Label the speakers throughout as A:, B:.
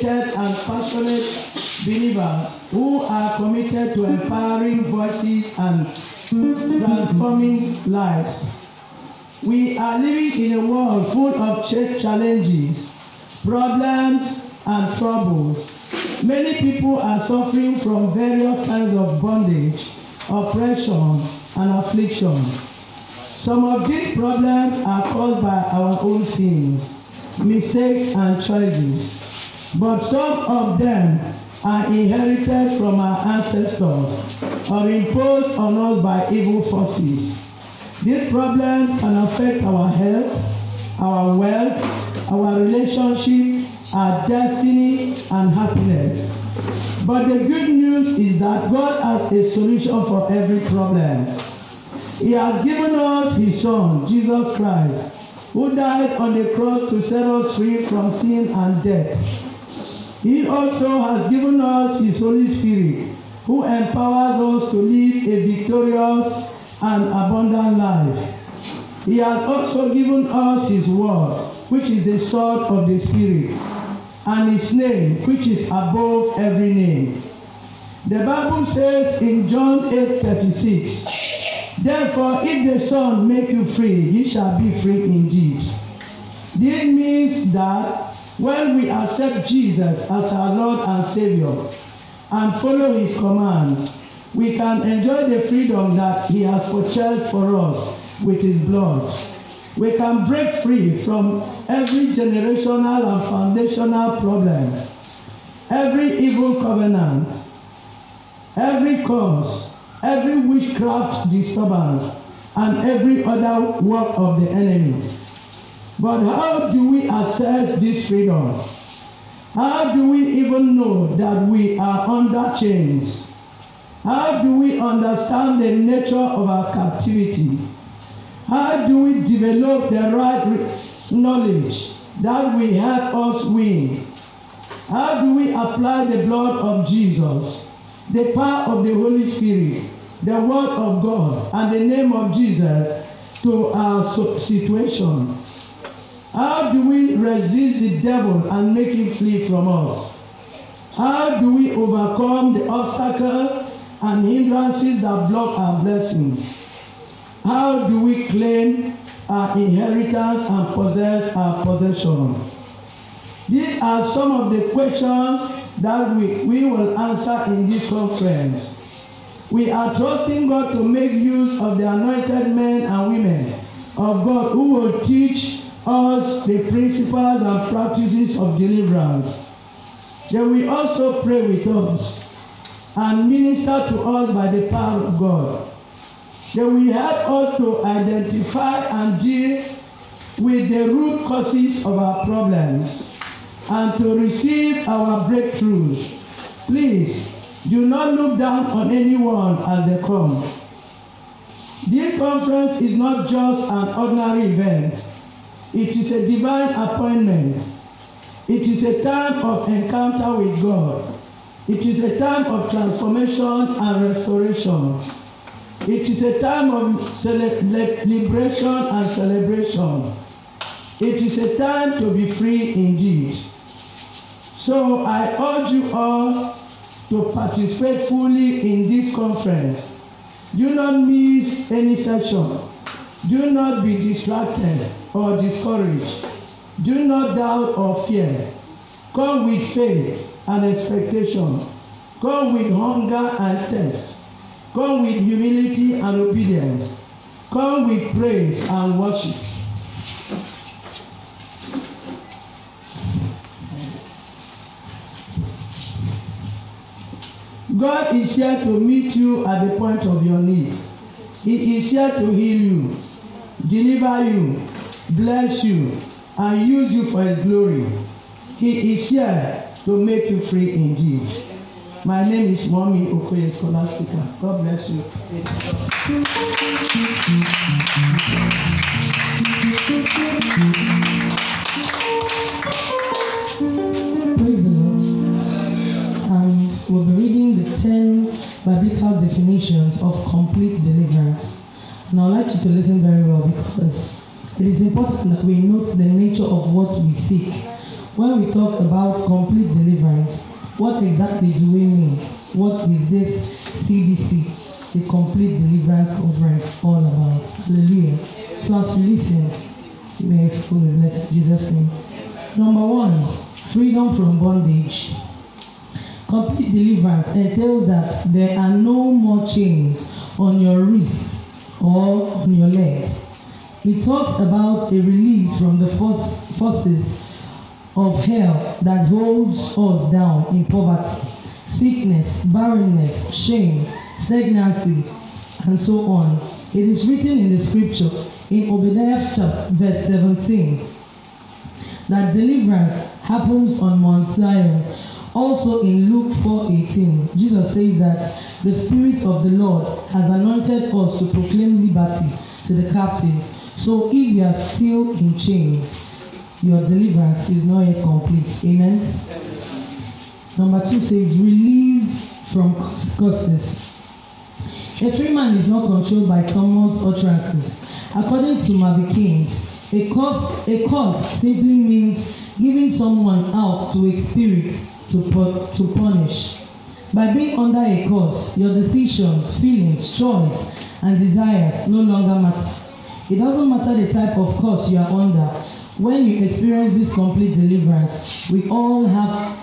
A: dedicated and passionate believers who are committed to empowering voices and transforming lives. We are living in a world full of challenges, problems, and troubles. Many people are suffering from various kinds of bondage, oppression, and affliction. Some of these problems are caused by our own sins, mistakes, and choices. But some of them are inherited from our ancestors or imposed on us by evil forces. These problems can affect our health, our wealth, our relationship, our destiny, and happiness. But the good news is that God has a solution for every problem. He has given us His Son, Jesus Christ, who died on the cross to set us free from sin and death. He also has given us His Holy Spirit, who empowers us to live a victorious and abundant life. He has also given us His Word, which is the sword of the Spirit, and His name, which is above every name. The Bible says in John 8 36, Therefore, if the Son make you free, ye shall be free indeed. This means that when we accept Jesus as our Lord and Savior and follow His commands, we can enjoy the freedom that He has purchased for us with His blood. We can break free from every generational and foundational problem, every evil covenant, every curse, every witchcraft disturbance, and every other work of the enemy. But how do we assess this freedom? How do we even know that we are under chains? How do we understand the nature of our captivity? How do we develop the right knowledge that will help us win? How do we apply the blood of Jesus, the power of the Holy Spirit, the word of God, and the name of Jesus to our situation? How do we resist the devil and make him flee from us? How do we overcome the obstacles and hindrances that block our blessings? How do we claim our inheritance and possess our possession? These are some of the questions that we, we will answer in this conference. We are trusting God to make use of the anointed men and women of God who will teach us the principles and practices of deliverance. They will also pray with us and minister to us by the power of God. They will help us to identify and deal with the root causes of our problems and to receive our breakthroughs. Please do not look down on anyone as they come. This conference is not just an ordinary event. It is a divine appointment. It is a time of encounter with God. It is a time of transformation and restoration. It is a time of liberation and celebration. It is a time to be free indeed. So I urge you all to participate fully in this conference. Do not miss any session. Do not be distracted or discouraged. Do not doubt or fear. Come with faith and expectation. Come with hunger and thirst. Come with humility and obedience. Come with praise and worship. God is here to meet you at the point of your need. He is here to heal you, deliver you, bless you, and use you for His glory. He is here to make you free indeed. My name is Mommy Okoye Scholastica. God bless you.
B: Praise the Lord. Um, we'll be reading the 10 biblical definitions of complete deliverance. And I'd like you to listen very well because it is important that we note the nature of what we seek. When we talk about complete deliverance, what exactly do we mean? What is this CDC, the Complete Deliverance Conference, all about? Hallelujah. So as you listen, you may with blessed Jesus' name. Number one, freedom from bondage. Complete deliverance entails that there are no more chains on your wrists or on your legs. It talks about a release from the forces of hell that holds us down in poverty, sickness, barrenness, shame, stagnancy, and so on. It is written in the scripture in Obadiah chapter verse 17 that deliverance happens on Mount Zion. Also in Luke 4:18, Jesus says that the Spirit of the Lord has anointed us to proclaim liberty to the captives. So if you are still in chains, your deliverance is not yet complete. Amen. Number two says release from curses. A free man is not controlled by or trances. According to Marvie Kings, a curse, a curse simply means giving someone out to a spirit to, to punish. By being under a curse, your decisions, feelings, choice, and desires no longer matter. It doesn't matter the type of curse you are under. When you experience this complete deliverance, we all have.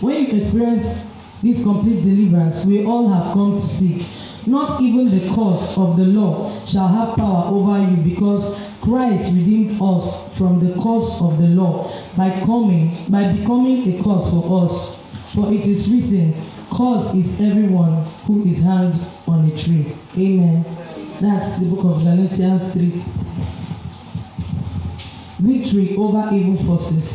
B: When you experience this complete deliverance, we all have come to seek. Not even the curse of the law shall have power over you because Christ redeemed us from the curse of the law by coming, by becoming a curse for us. For it is written, Curse is everyone who is hanged on a tree. Amen. That's the book of Galatians 3. Victory over evil forces.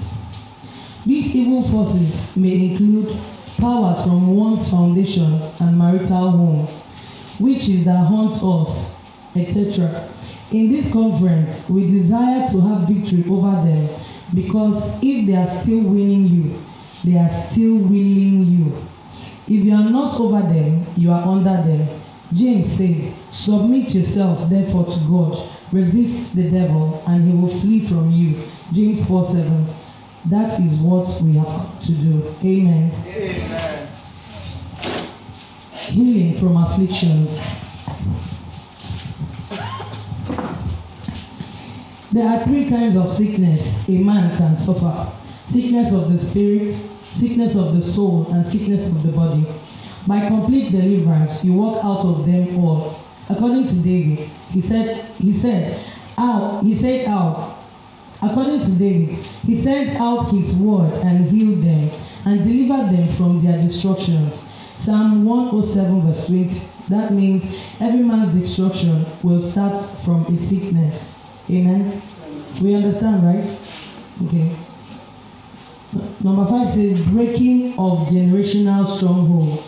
B: These evil forces may include powers from one's foundation and marital home, witches that haunt us, etc. In this conference, we desire to have victory over them because if they are still winning you, they are still winning you. If you are not over them, you are under them. James said, Submit yourselves therefore to God, resist the devil, and he will flee from you. James 4 7. That is what we have to do. Amen.
A: Amen.
B: Healing from afflictions. There are three kinds of sickness a man can suffer sickness of the spirit, sickness of the soul, and sickness of the body. By complete deliverance, you walk out of them all. According to David, he said, he said, out, he said out. According to David, he sent out his word and healed them and delivered them from their destructions. Psalm 107 verse 20. That means every man's destruction will start from a sickness. Amen. We understand, right? Okay. Number five says breaking of generational stronghold.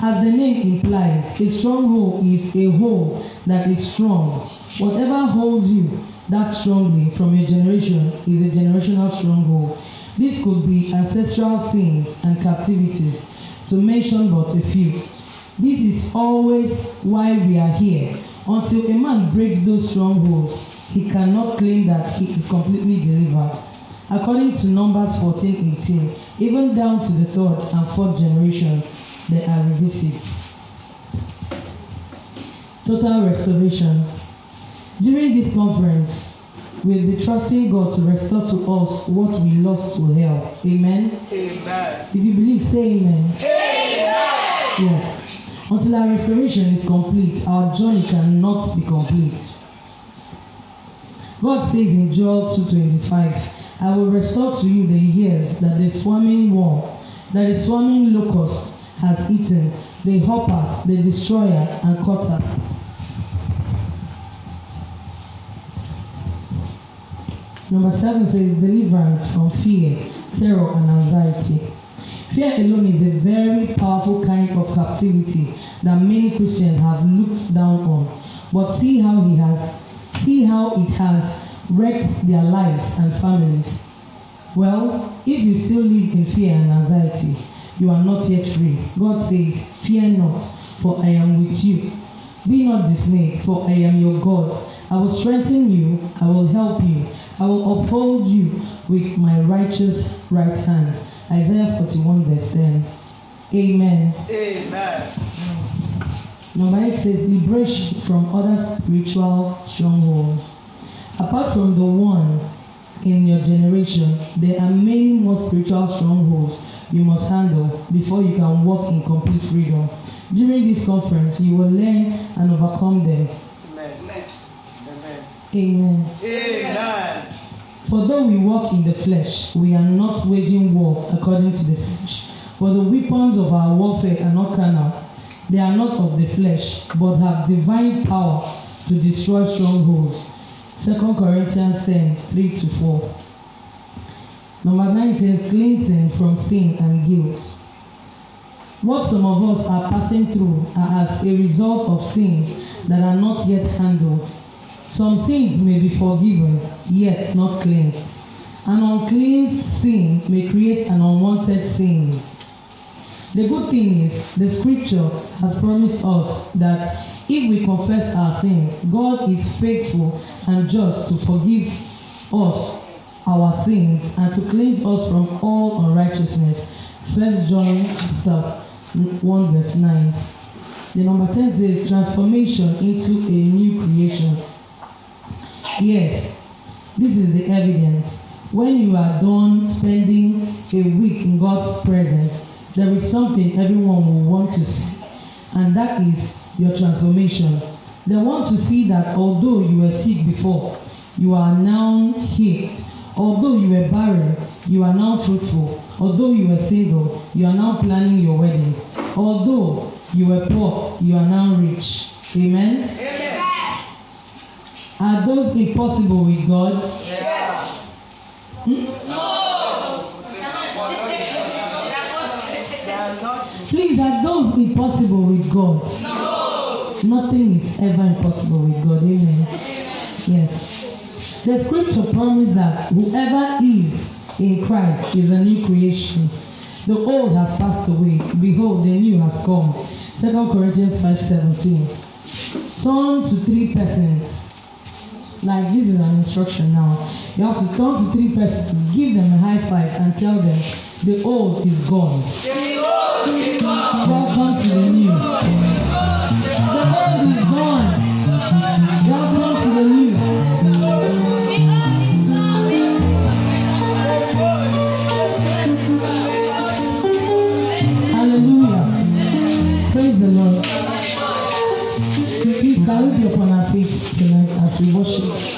B: As the name implies, a stronghold is a hold that is strong. Whatever holds you that strongly from your generation is a generational stronghold. This could be ancestral sins and captivities, to mention but a few. This is always why we are here. Until a man breaks those strongholds, he cannot claim that he is completely delivered. According to Numbers 14:18, even down to the third and fourth generation, they are revisits. Total restoration. During this conference, we'll be trusting God to restore to us what we lost to hell. Amen.
A: Amen.
B: If you believe, say amen.
A: Amen.
B: Yes. Until our restoration is complete, our journey cannot be complete. God says in Joel 2:25, I will restore to you the years that the swarming worm, that the swarming locust has eaten, the hopper, the destroyer, and cutter. Number seven says deliverance from fear, terror, and anxiety. Fear alone is a very powerful kind of captivity that many Christians have looked down on. But see how he has see how it has wrecked their lives and families. Well, if you still live in fear and anxiety, you are not yet free. God says, Fear not, for I am with you. Be not dismayed, for I am your God. I will strengthen you, I will help you, I will uphold you with my righteous right hand. Isaiah 41, verse 10. Amen.
A: Amen.
B: Number 8 says, Liberation from other spiritual strongholds. Apart from the one in your generation, there are many more spiritual strongholds you must handle before you can walk in complete freedom. During this conference, you will learn and overcome them.
A: Amen. Amen.
B: Amen.
A: Amen.
B: For though we walk in the flesh, we are not waging war according to the flesh. For the weapons of our warfare are not carnal. They are not of the flesh, but have divine power to destroy strongholds. 2 Corinthians 10 3 to 4. Number 9 says cleansing from sin and guilt. What some of us are passing through are as a result of sins that are not yet handled. Some sins may be forgiven, yet not cleansed. An unclean sin may create an unwanted sin. The good thing is, the scripture has promised us that if we confess our sins, God is faithful and just to forgive us our sins and to cleanse us from all unrighteousness. First John chapter 1 verse 9. The number 10 says transformation into a new creation. Yes, this is the evidence. When you are done spending a week in God's presence, there is something everyone will want to see, and that is your transformation. They want to see that although you were sick before, you are now healed. Although you were barren, you are now fruitful. Although you were single, you are now planning your wedding. Although you were poor, you are now rich. Amen.
A: Amen.
B: Are those impossible with God?
A: Yeah.
B: Hmm?
A: They are not.
B: Please, are those impossible with God?
C: No.
B: Nothing is ever impossible with God. Amen. Yes. The scripture promises that whoever is in Christ is a new creation. The old has passed away. Behold, the new has come. 2 Corinthians 5.17 Turn to three persons. Like this is an instruction now. You have to turn to three persons, give them a high five, and tell them the old is gone. Welcome to the new. The old is gone. Welcome to the new. Hallelujah. Praise the Lord. Please tonight as we worship?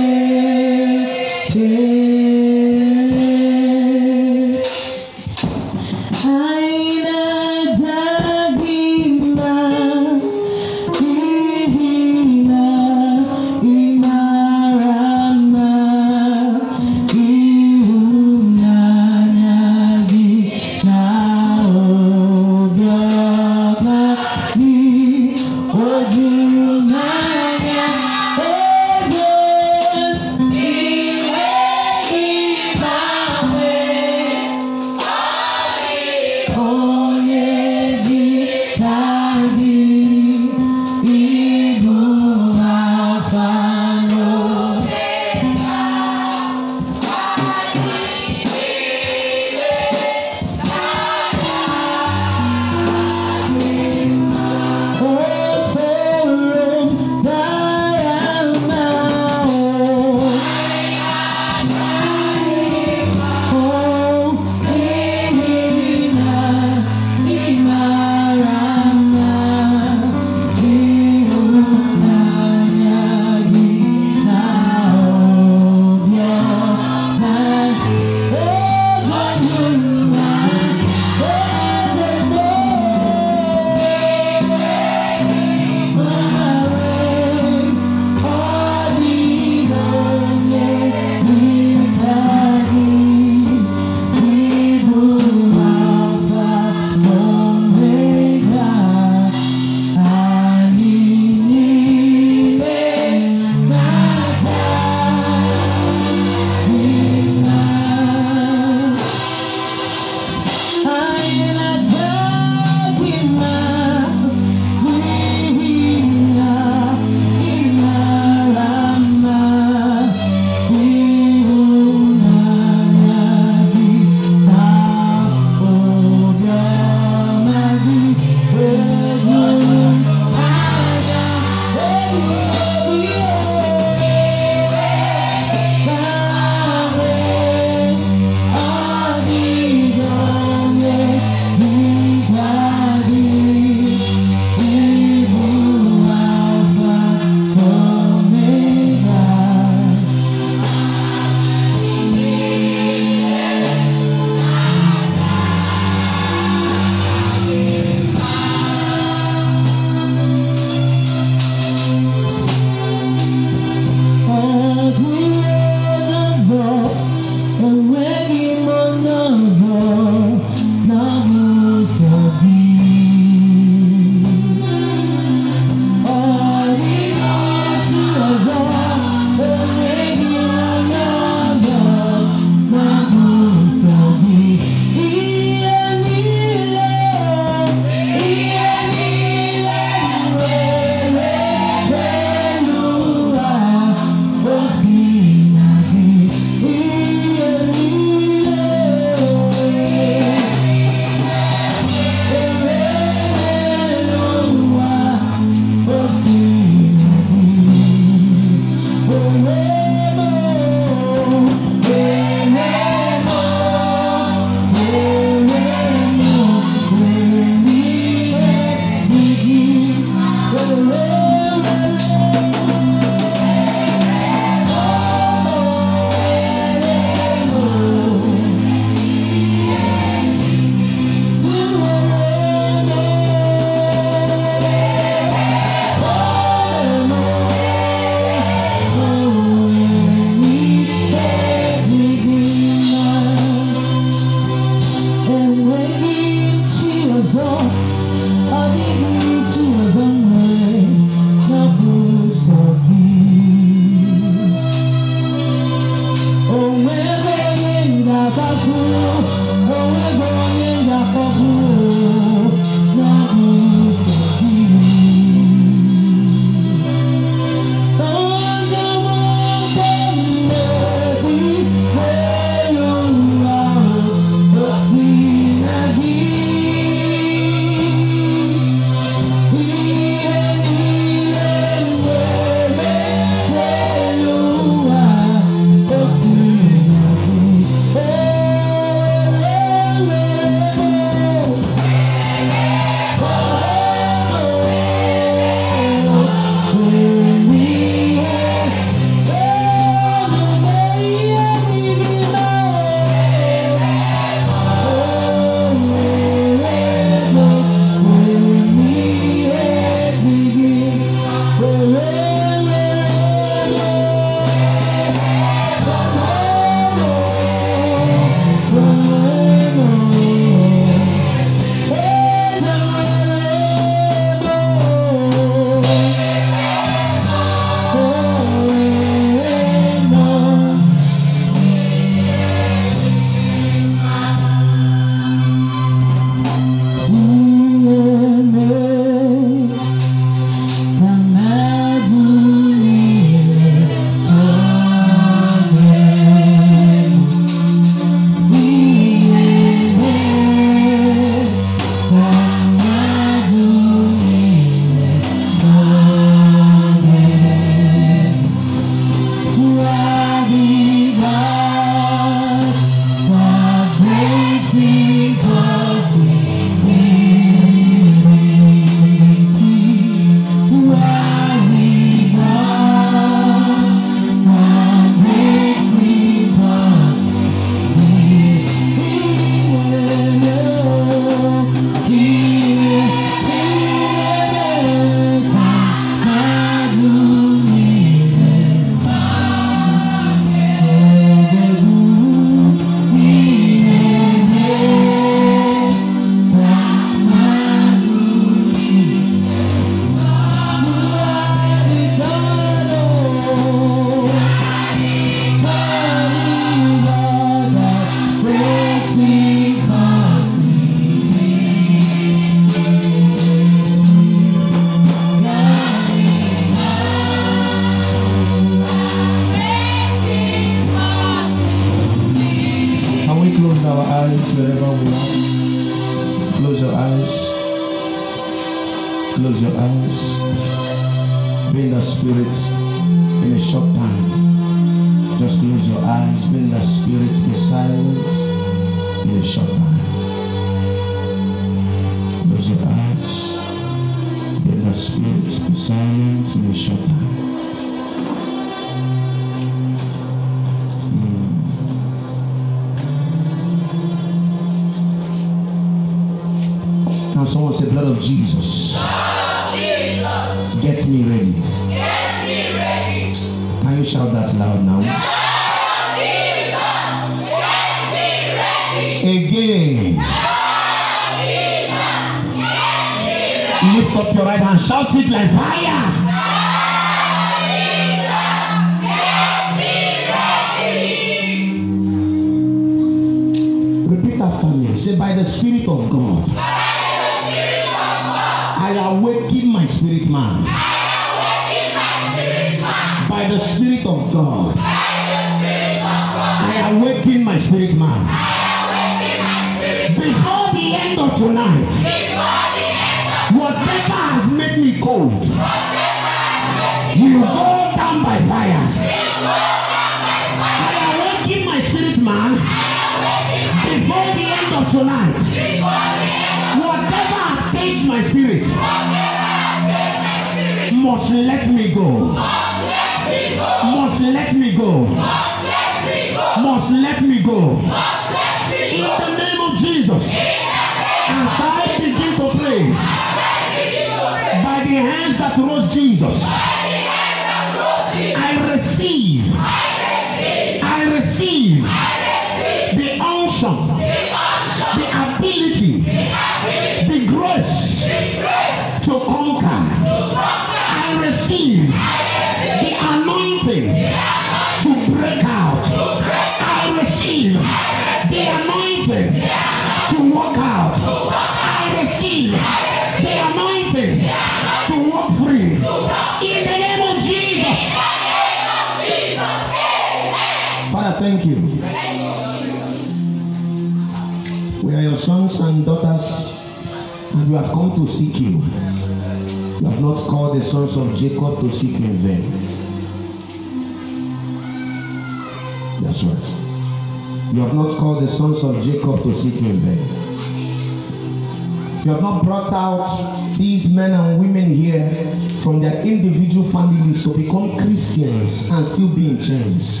C: To become Christians and still be in chains.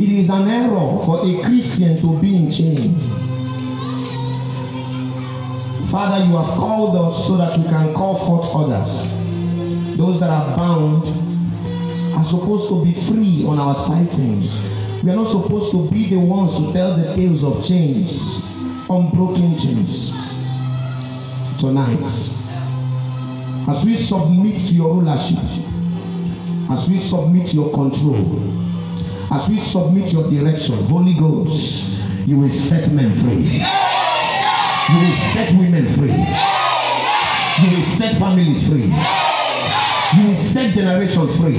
C: It is an error for a Christian to be in chains. Father, you have called us so that we can call forth others. Those that are bound are supposed to be free on our sighting. We are not supposed to be the ones to tell the tales of chains, unbroken chains. Tonight, as we submit to your rulership, as we submit your control, as we submit your direction, Holy Ghost, you will set men free. You will set women free. You will set families free. You will set generations free.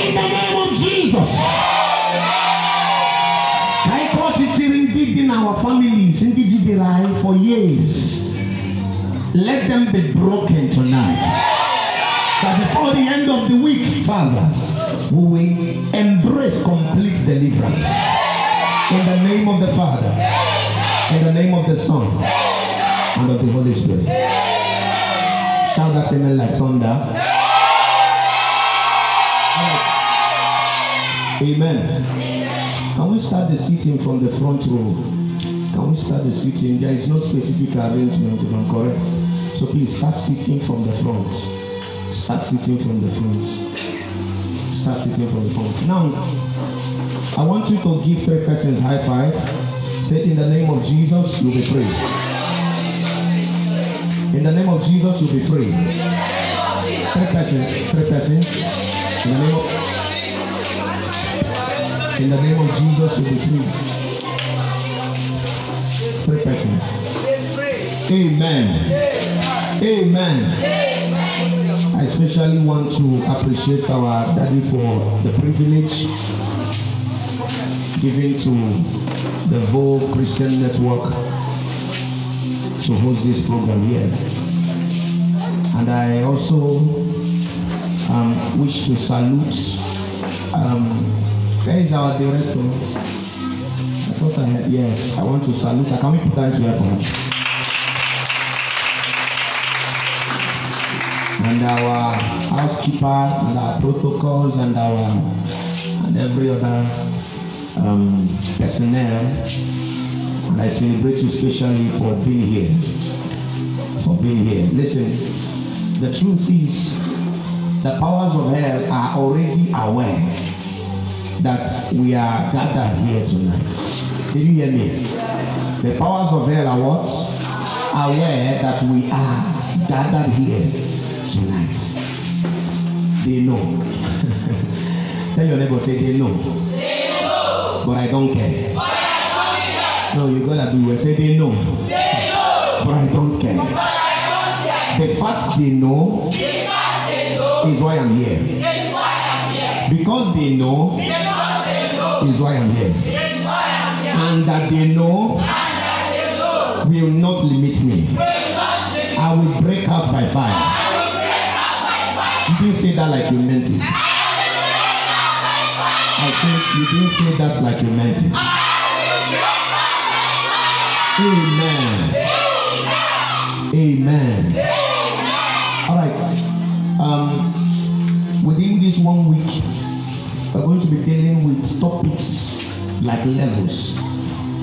C: In the name of Jesus. I caught it in our families, in Dijibirai for years. Let them be broken tonight. That before the end of the week, Father, we will embrace complete deliverance. In the name of the Father, in the name of the Son, and of the Holy Spirit. Shout that amen like thunder. Amen. Can we start the seating from the front row? Can we start the seating? There is no specific arrangement, if I'm correct. So please start sitting from the front. Start sitting from the front. Start sitting from the front. Now, I want you to give three persons high five. Say, in the name of Jesus, you'll be free. In the name of Jesus, you'll be free. Three persons. Three persons. In the name of in the name of Jesus, you'll be free. Three persons. Amen. Amen. I especially want to appreciate our daddy for the privilege given to the Vogue Christian Network to host this program here. And I also um, wish to salute. Um, where is our director? I thought I had, yes, I want to salute. Can we put hands for him? And our housekeeper, and our protocols, and our and every other um, personnel. And I celebrate you specially for being here. For being here. Listen, the truth is, the powers of hell are already aware that we are gathered here tonight. Did you hear me? The powers of hell are what? Aware that we are gathered here tonight. They know. Tell your neighbor, say they know.
D: They know.
C: But I don't care.
D: But I don't care.
C: No, you gotta be well. Say they know.
D: They know.
C: But I don't care.
D: But I don't care.
C: The fact they know
D: The fact they know
C: is why I'm here.
D: is why I'm here.
C: Because they know
D: Because they know
C: is why I'm here.
D: is why I'm here.
C: And that they know
D: And that they know
C: will not limit me.
D: will not limit.
C: I will break out by fire. You didn't say that like you meant it.
D: I
C: think you didn't say that like you meant it. Amen.
D: Amen.
C: All right. Um, within this one week, we're going to be dealing with topics like levels.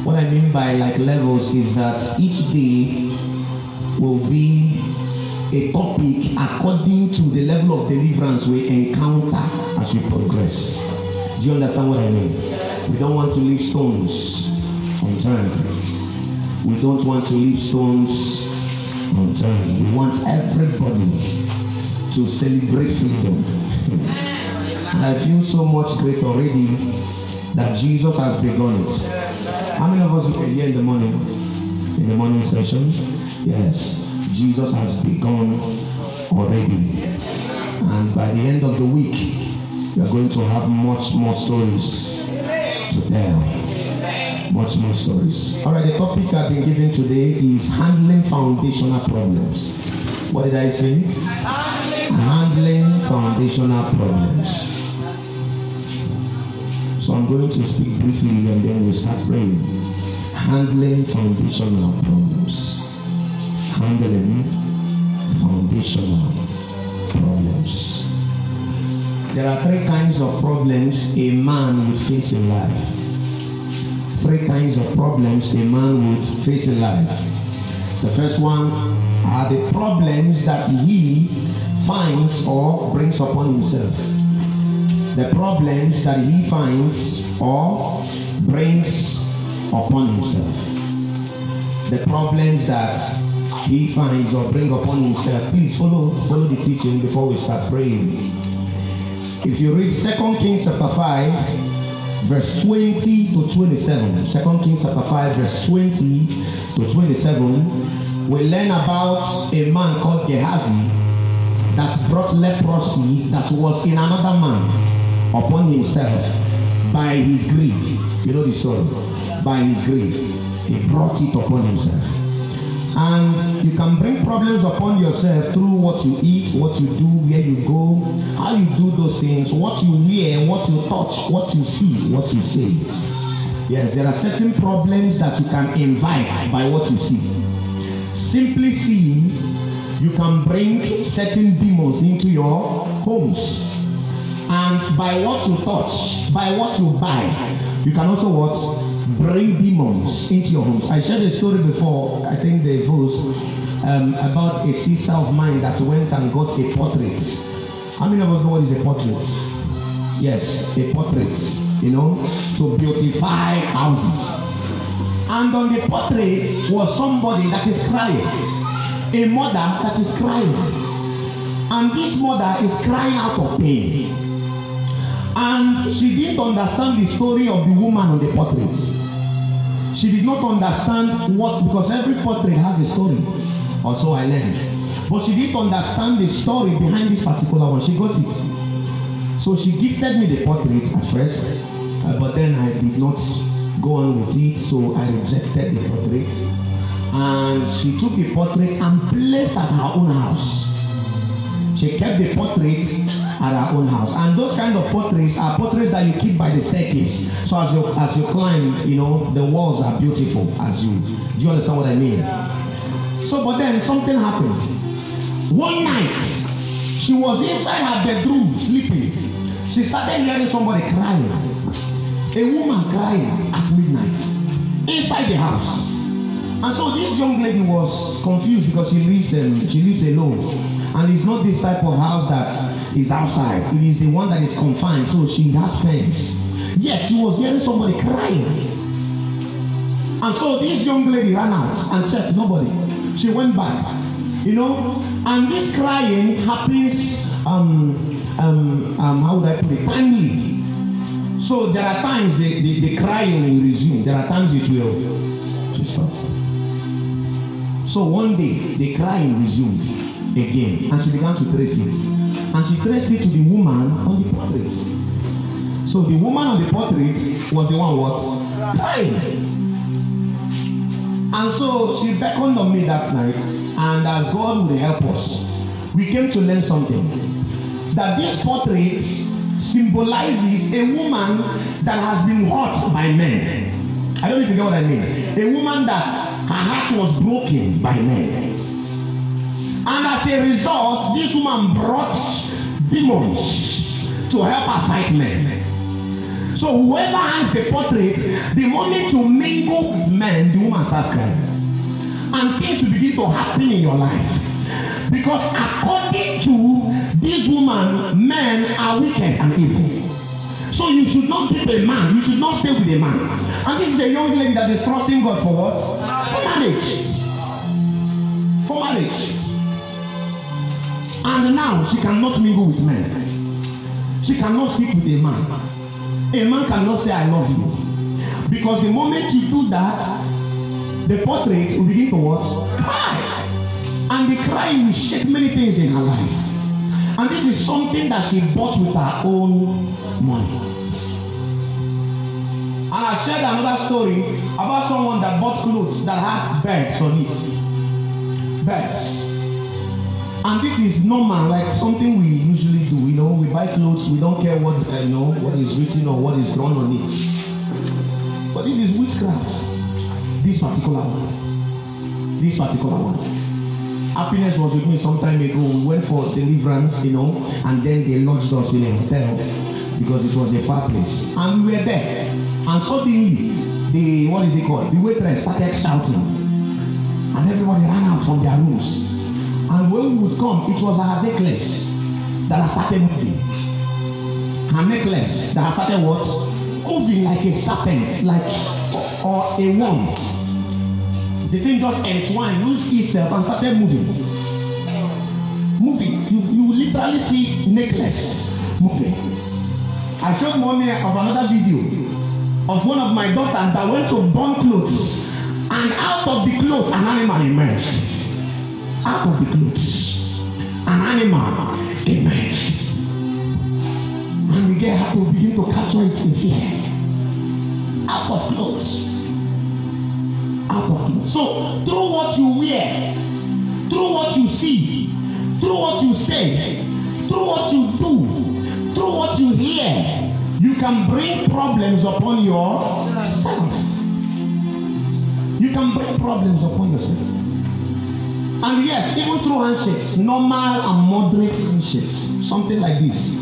C: What I mean by like levels is that each day will be a topic according to the level of deliverance we encounter as we progress. Do you understand what I mean? We don't want to leave stones unturned. We don't want to leave stones unturned. We want everybody to celebrate freedom. and I feel so much great already that Jesus has begun it. How many of us were here in the morning? In the morning session? Yes. Jesus has begun already. And by the end of the week, we are going to have much more stories to tell. Much more stories. All right, the topic I've been given today is handling foundational problems. What did I say? Handling foundational problems. So I'm going to speak briefly and then we'll start praying. Handling foundational problems. Handling foundational problems. There are three kinds of problems a man would face in life. Three kinds of problems a man would face in life. The first one are the problems that he finds or brings upon himself. The problems that he finds or brings upon himself. The problems that he finds or bring upon himself. Please follow follow the teaching before we start praying. If you read 2 Kings chapter 5, verse 20 to 27. 2 Kings chapter 5, verse 20 to 27, we learn about a man called Gehazi that brought leprosy that was in another man upon himself by his greed. You know the story. By his greed. He brought it upon himself. And you can bring problems upon yourself through what you eat, what you do, where you go, how you do those things, what you wear, what you touch, what you see, what you say. Yes, there are certain problems that you can invite by what you see. Simply seeing, you can bring certain demons into your homes. And by what you touch, by what you buy, you can also what? Bring demons into your homes. I shared a story before, I think the verse, um, about a sister of mine that went and got a portrait. How many of us know what is a portrait? Yes, a portrait, you know, to beautify houses. And on the portrait was somebody that is crying, a mother that is crying. And this mother is crying out of pain. And she didn't understand the story of the woman on the portrait. She did not understand what, because every portrait has a story. Also, I learned. But she didn't understand the story behind this particular one. She got it. So she gifted me the portrait at first. Uh, but then I did not go on with it, so I rejected the portrait. And she took the portrait and placed at her own house. She kept the portrait at her own house. And those kind of portraits are portraits that you keep by the staircase. So as you as you climb, you know, the walls are beautiful as you do you understand what I mean? So but then something happened. One night, she was inside her bedroom sleeping. She started hearing somebody crying. A woman crying at midnight inside the house. And so this young lady was confused because she lives um, she lives alone. And it's not this type of house that is outside. It is the one that is confined. So she has fence. Yet she was hearing somebody crying. And so this young lady ran out and checked nobody. She went back. You know, and this crying happens um um um how would I put it? Timely. So there are times the, the, the crying will resume. There are times it will to stop. So one day the crying resumed again and she began to trace it. And she traced it to the woman on the portrait. So the woman on the portrait was the one what? Crying. And so she beckoned on me that night, and as God would help us, we came to learn something. That this portrait symbolizes a woman that has been hurt by men. I don't know get what I mean. A woman that her heart was broken by men. And as a result, this woman brought demons to help her fight men. So whoever has the portrait, the moment you mingle with men, the woman starts crying. And things will begin to happen in your life. Because according to this woman, men are wicked and evil. So you should not keep a man. You should not stay with a man. And this is a young lady that is trusting God for what? For marriage. For marriage. And now she cannot mingle with men. She cannot speak with a man. A man cannot say, I love you. Because the moment you do that, the portrait will begin to what? Cry. And the cry will shake many things in her life. And this is something that she bought with her own money. And I shared another story about someone that bought clothes that had birds on it. Birds. And this is normal, like something we usually do. You know, we buy clothes, we don't care what uh, you know, what is written or what is drawn on it. But this is witchcraft. This particular one. This particular one. Happiness was with me some time ago. We went for deliverance, you know, and then they lodged us in a hotel because it was a far place. And we were there. And suddenly, the what is it called? The waitress started shouting. And everybody ran out from their rooms. And when we would come, it was her necklace that had started moving. Her necklace that had started what? Moving like a serpent, like or a worm. The thing just entwined, lose itself, and started moving. Moving. You you literally see necklace moving. I showed mommy of another video of one of my daughters that went to burn clothes, and out of the clothes, an animal emerged. Out of the clothes, an animal emerged. And the girl had to begin to capture it in fear. Out of clothes. Out of clothes. So, through what you wear, through what you see, through what you say, through what you do, through what you hear, you can bring problems upon yourself. You can bring problems upon yourself. And yes, even through handshakes, normal and moderate handshakes, something like this.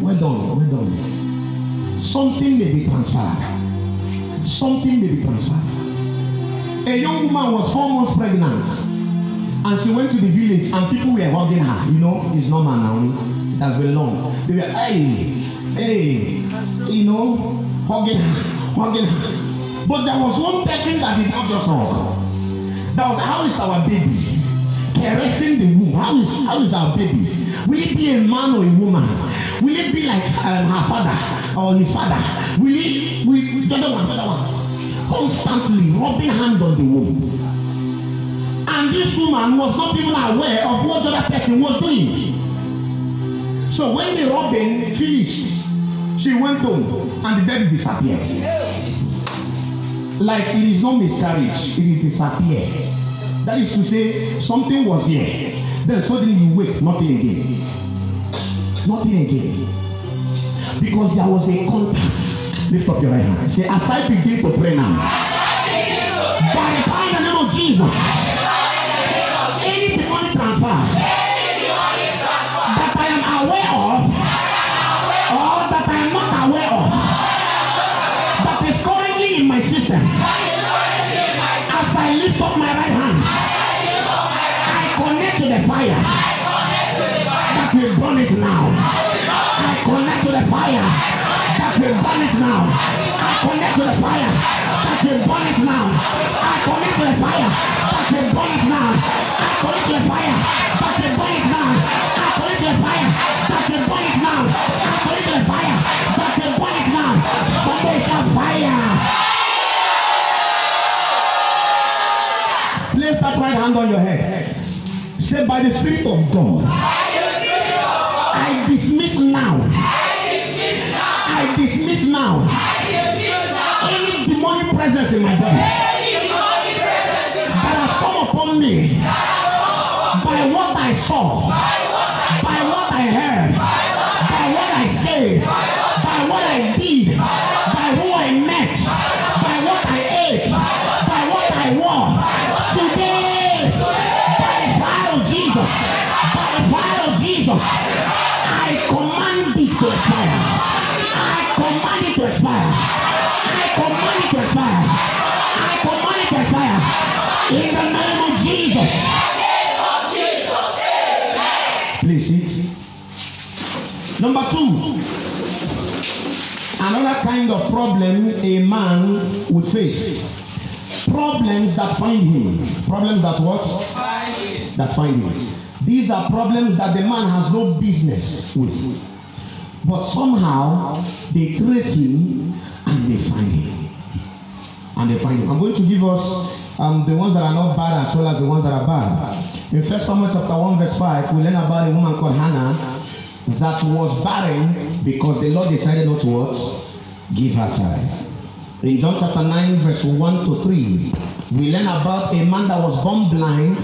C: Well done, well done. Something may be transferred. Something may be transferred. A young woman was four months pregnant and she went to the village and people were hugging her. You know, it's normal now. It has been long. They were, hey, hey, you know, hugging her, hugging her. But there was one person that did not just hug. That was how is our baby? Caressing the womb. How is how is our baby? Will it be a man or a woman? Will it be like um, her father or his father? Will it will the other one, the other one? Constantly rubbing hand on the womb. And this woman was not even aware of what the other person was doing. So when the rubbing finished, She went home and the baby disappeared. Like it is not miscarriage, it is disappeared. That is to say, something was here. Then suddenly you wake, nothing again. Nothing again. Because there was a contact. Lift up your right hand. Say, as I begin to pray now, by the power in the name of Jesus, any demonic transfer my system, I lift up my right hand, I connect to the fire that will burn it now. I connect to the fire that will burn it now. I connect to the fire that will burn it now. I connect to the fire that will burn it now. I connect to the fire that will burn it now. I connect to the fire that will burn it now. I connect to the fire that will burn it now. Somebody shout fire. Place that right hand on your head. Say by the Spirit of God, I dismiss now. I dismiss now any demonic presence in my body that has come upon me by what I saw, by what I heard, by what I said, by what I did, Jesus, I command it to expire. I command it to expire. I command it to expire. I command it to expire. In the name of Jesus. Please sit. Number two, another kind of problem a man would face. Problems that find him. Problems that what? That find him. These are problems that the man has no business with. But somehow they trace him and they find him. And they find him. I'm going to give us um, the ones that are not bad as well as the ones that are bad. In First Samuel chapter 1, verse 5, we learn about a woman called Hannah that was barren because the Lord decided not to what? Give her child. In John chapter 9, verse 1 to 3, we learn about a man that was born blind,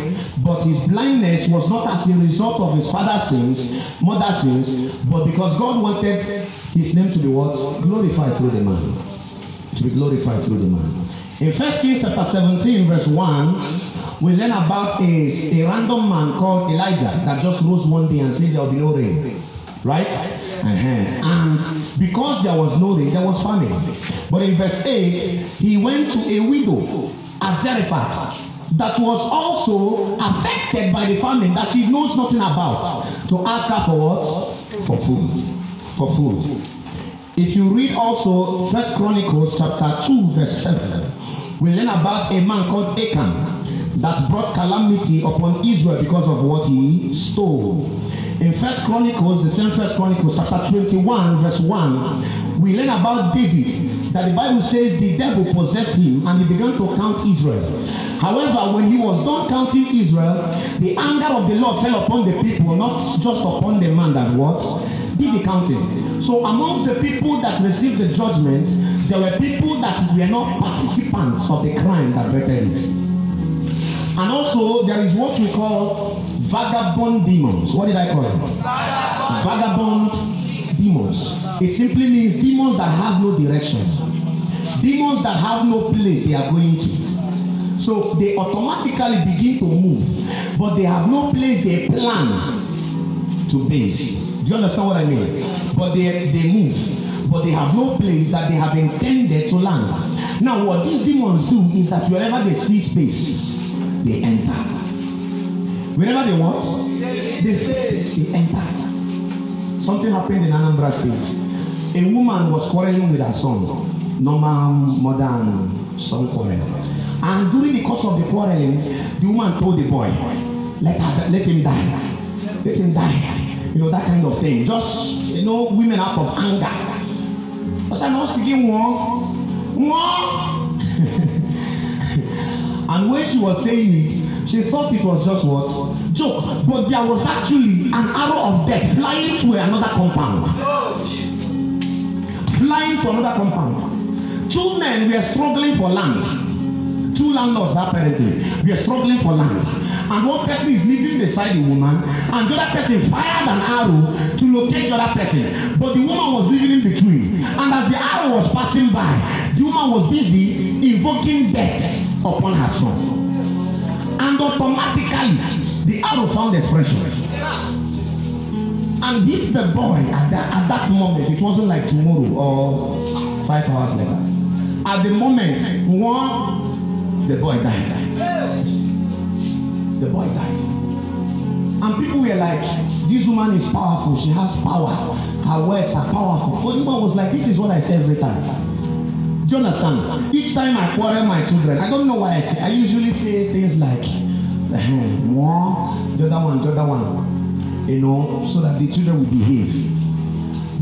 C: but his blindness was not as a result of his father's sins, mother's sins, but because God wanted his name to be what? Glorified through the man. To be glorified through the man. In 1 Kings chapter 17, verse 1, we learn about a, a random man called Elijah that just rose one day and said there will be no rain. Right? Uh-huh. And because there was no rain, there was famine. But in verse 8, he went to a widow at Zarephath that was also affected by the famine that she knows nothing about to ask her for what? For food. For food. If you read also First Chronicles chapter 2, verse 7, we learn about a man called Achan that brought calamity upon Israel because of what he stole. In First Chronicles, the same First Chronicles, chapter 21, verse 1, we learn about David that the Bible says the devil possessed him and he began to count Israel. However, when he was done counting Israel, the anger of the Lord fell upon the people, not just upon the man that was did the counting. So amongst the people that received the judgment, there were people that were not participants of the crime that bettered it. And also, there is what we call vagabond demons. What did I call it? Vagabond demons. It simply means demons that have no direction, demons that have no place they are going to. So they automatically begin to move, but they have no place they plan to base. Do you understand what I mean? But they, they move, but they have no place that they have intended to land. Now, what these demons do is that wherever they see space, they enter. Wherever they want, they say they enter. Something happened in Anambra State. A woman was quarreling with her son, normal mother and son quarrel. And during the course of the quarreling, the woman told the boy, let, her, let him die. Let him die. You know, that kind of thing. Just, you know, women out of anger. I said, no, singing one. One. and when she was saying it, she thought it was just what? Joke. But there was actually an arrow of death flying to another compound. flying to another compound. Two men were struggling for land. Two landlords apparently were struggling for land. And one person is living beside the woman, and the other person fired an arrow to locate the other person. But the woman was living in between. And as the arrow was passing by, the woman was busy invoking death upon her son. And automatically, the arrow found expression. And hit the boy at that at that moment it wasn't like tomorrow or five hours later at the moment one the boy died. The boy died. And people were like this woman is powerful. She has power. Her words are powerful. But woman was like this is what i say every time you understand each time i quarrel my children i don't know why i say i usually say things like "Ehem, one the other one the other one you know, so that the children will behave.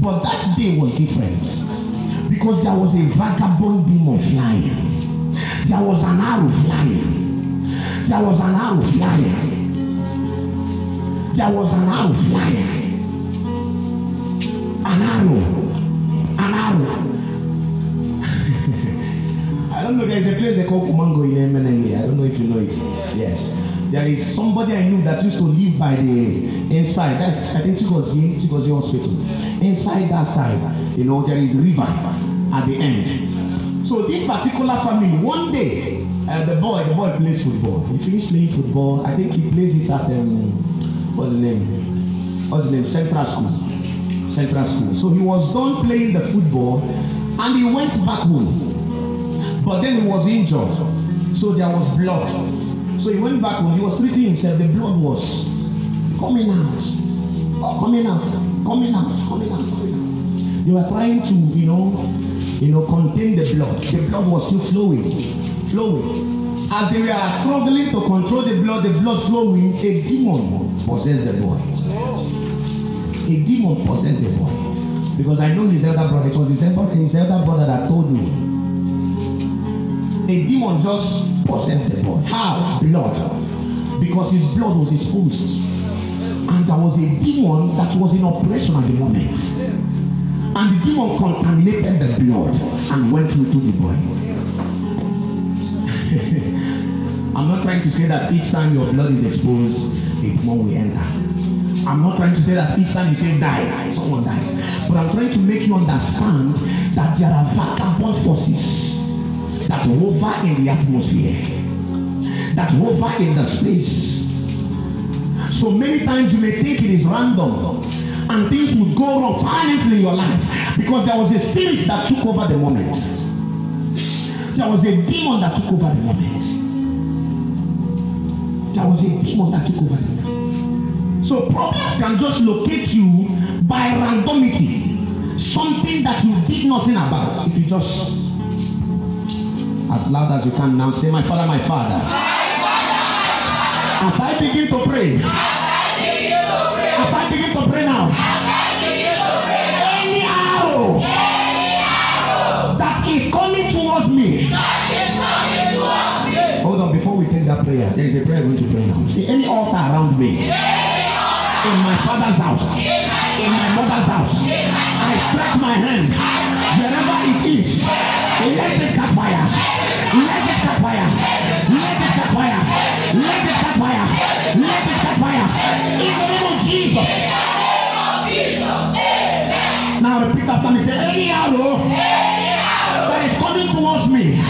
C: But that day was different because there was a vagabond demon flying. There was an arrow flying. There was an arrow flying. There was an arrow flying. An arrow. An arrow. I don't know. There is a place they call Kumango in Emenenge. I don't know if you know it. Yes. There is somebody I knew that used to live by the inside. That's I think Chigozie, Chigozie Hospital. Inside that side, you know, there is river at the end. So this particular family, one day, uh, the boy, the boy plays football. He finished playing football. I think he plays it at um, what's the name? What's the name? Central School. Central School. So he was done playing the football, and he went back home. But then he was injured, so there was blood. So he went back home. He was treating himself. The blood was coming out, oh, coming out, coming out, coming out, coming out. They were trying to, you know, you know, contain the blood. The blood was still flowing, flowing. As they were struggling to control the blood, the blood flowing, a demon possessed the boy. A demon possessed the boy. Because I know his elder brother. It was his elder, his elder brother that told me. A demon just possessed the boy. How? Blood. Because his blood was exposed. And there was a demon that was in operation at the moment. And the demon contaminated the blood and went into the boy. I'm not trying to say that each time your blood is exposed, a demon will enter. I'm not trying to say that each time you say die, someone dies. But I'm trying to make you understand that there are vagabond forces that hover in the atmosphere, that hover in the space. So many times you may think it is random and things would go wrong violently in your life because there was a spirit that took over the moment. There was a demon that took over the moment. There was a demon that took over the moment. So problems can just locate you by randomity. Something that you did nothing about. If you just as loud as you can now say, My Father, my Father. As I begin to pray, as I begin to pray now, any arrow that is coming towards me, hold on before we take that prayer. There is a prayer going to pray now. See, any altar around me, in my father's house, in my mother's house, I stretch my hand wherever it is. Let it catch fire. Let it catch fire. Let it catch fire. Let it catch fire. Let it catch fire. In the name of Jesus. Amen. Now repeat after me. Say any arrow that is coming towards me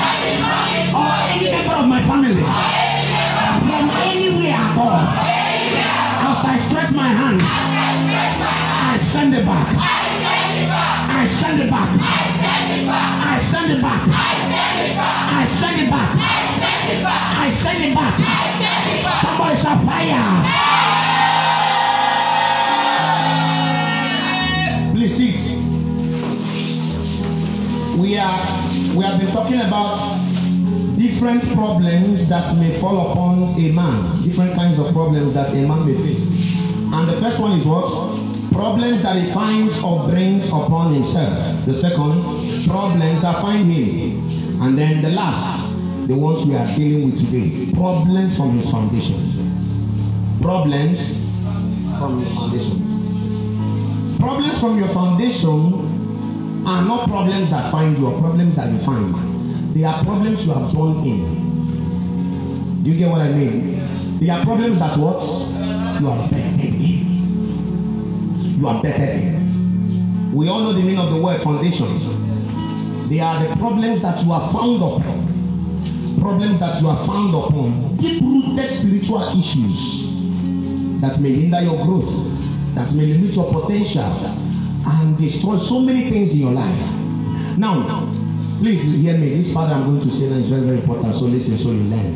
C: or any member of my family from anywhere. As I stretch my hand, I send it back. I send it back. I send it back. I send it back. I send it back. I stand it back. I stand it back. Somebody shout fire. Please sit. We are we have been talking about different problems that may fall upon a man, different kinds of problems that a man may face. And the first one is what? Problems that he finds or brings upon himself. The second, problems that find him. And then the last, the ones we are dealing with today, problems from his foundation. Problems from his foundation. Problems from your foundation are not problems that find you or problems that you find. They are problems you have born in. Do you get what I mean? They are problems that what? You are bettered in. You are bettered in. We all know the meaning of the word foundation. They are the problems that you are found upon. Problems that you are found upon. Deep rooted spiritual issues that may hinder your growth, that may limit your potential, and destroy so many things in your life. Now, please hear me. This part I'm going to say now is very, very important. So listen so you learn.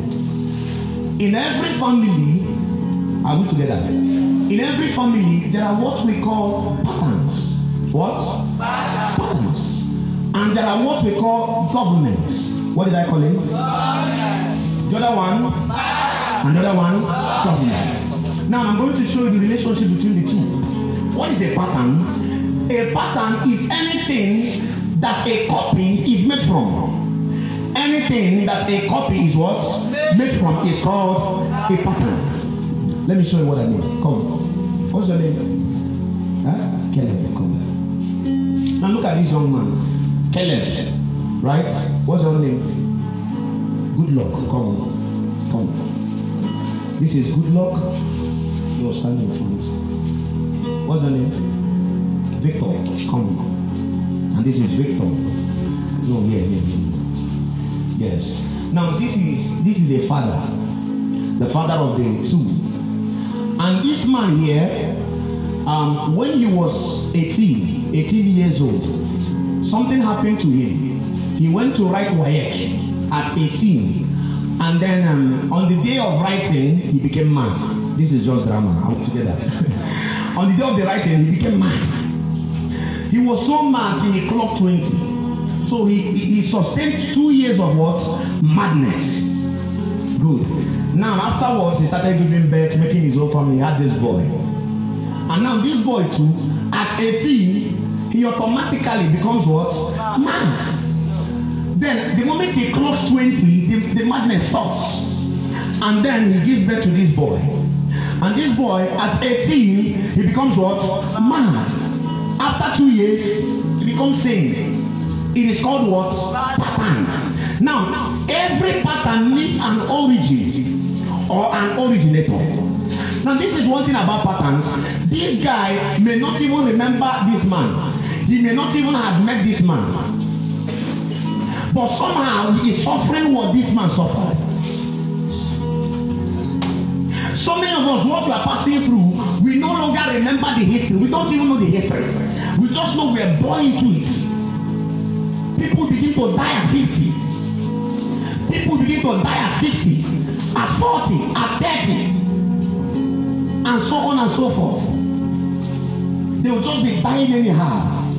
C: In every family, are we together? In every family, there are what we call patterns. What? Patterns. And there are what we call governments. What did I call it? The other one? And the other one? Government. Now I'm going to show you the relationship between the two. What is a pattern? A pattern is anything that a copy is made from. Anything that a copy is what? Made from is called a pattern. Let me show you what I mean. Come. What's your name? Huh? Caleb. Come. Now look at this young man. Caleb. Right? What's your name? Good luck. Come. Come. This is good luck. No, stand in front. What's your name? Victor. Come. And this is Victor. No, here, here, here. Yes. Now this is this is a father, the father of the two. And this man here, um, when he was 18, 18 years old, something happened to him. He went to write WAEC at 18. And then um, on the day of writing, he became mad. This is just drama. Are we together? on the day of the writing, he became mad. He was so mad till he clocked 20. So he, he, he sustained two years of what? Madness. Good. Now afterwards, he started giving birth, making his own family. He had this boy. And now this boy too, at 18, he automatically becomes what? Mad. Then the moment he clocks 20, the, the madness stops. And then he gives birth to this boy. And this boy, at 18, he becomes what? Mad. After two years, he becomes sane. It is called what? Pattern. Now, every pattern needs an origin or an originator. Now, this is one thing about patterns. This guy may not even remember this man. He may not even have met this man. But somehow he is suffering what this man suffered. So many of us, what we are passing through, we no longer remember the history. We don't even know the history. We just know we are born into it. People begin to die at 50. People begin to die at 60, at 40, at 30, and so on and so forth. They will just be dying anyhow.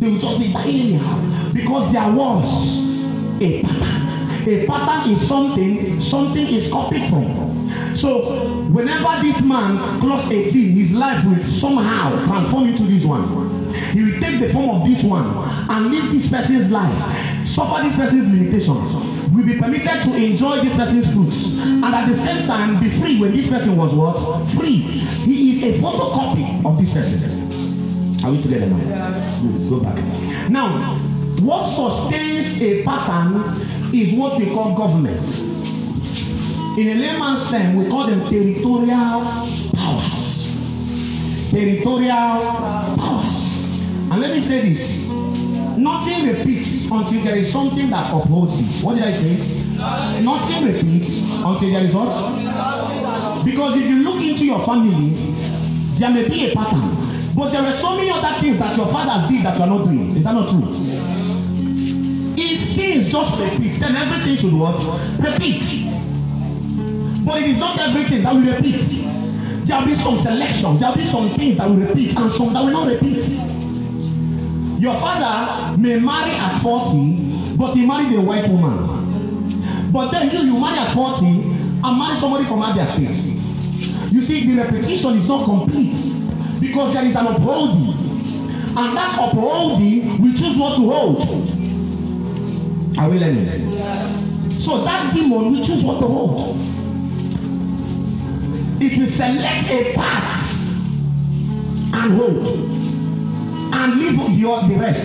C: They will just be dying anyhow because there was a pattern. A pattern is something, something is copied from. So, whenever this man clocks 18, his life will somehow transform into this one. He will take the form of this one and live this person's life, suffer this person's limitations, will be permitted to enjoy this person's fruits, and at the same time be free when this person was what? Free. He is a photocopy of this person. Are we together now? Good. Go back. Now, what sustains a pattern is what we call government. In a layman's term, we call them territorial powers. Territorial powers. And let me say this nothing repeats until there is something that upholds it. What did I say? Nothing repeats until there is what? Because if you look into your family, there may be a pattern. But there were so many other things that your fathers did that you are not doing. Is that not true? If things just repeat, then everything should what? Repeat. But it is not everything that will repeat. There will be some selections, there will be some things that will repeat, and some that will not repeat. Your father may marry at 40, but he married a white woman. But then you, you marry at 40 and marry somebody from other states. You see, the repetition is not complete because there is an upholding. And that upholding we choose what to hold. Are we learning? So that demon we choose what to hold. It will select a path and hold and leave the, the rest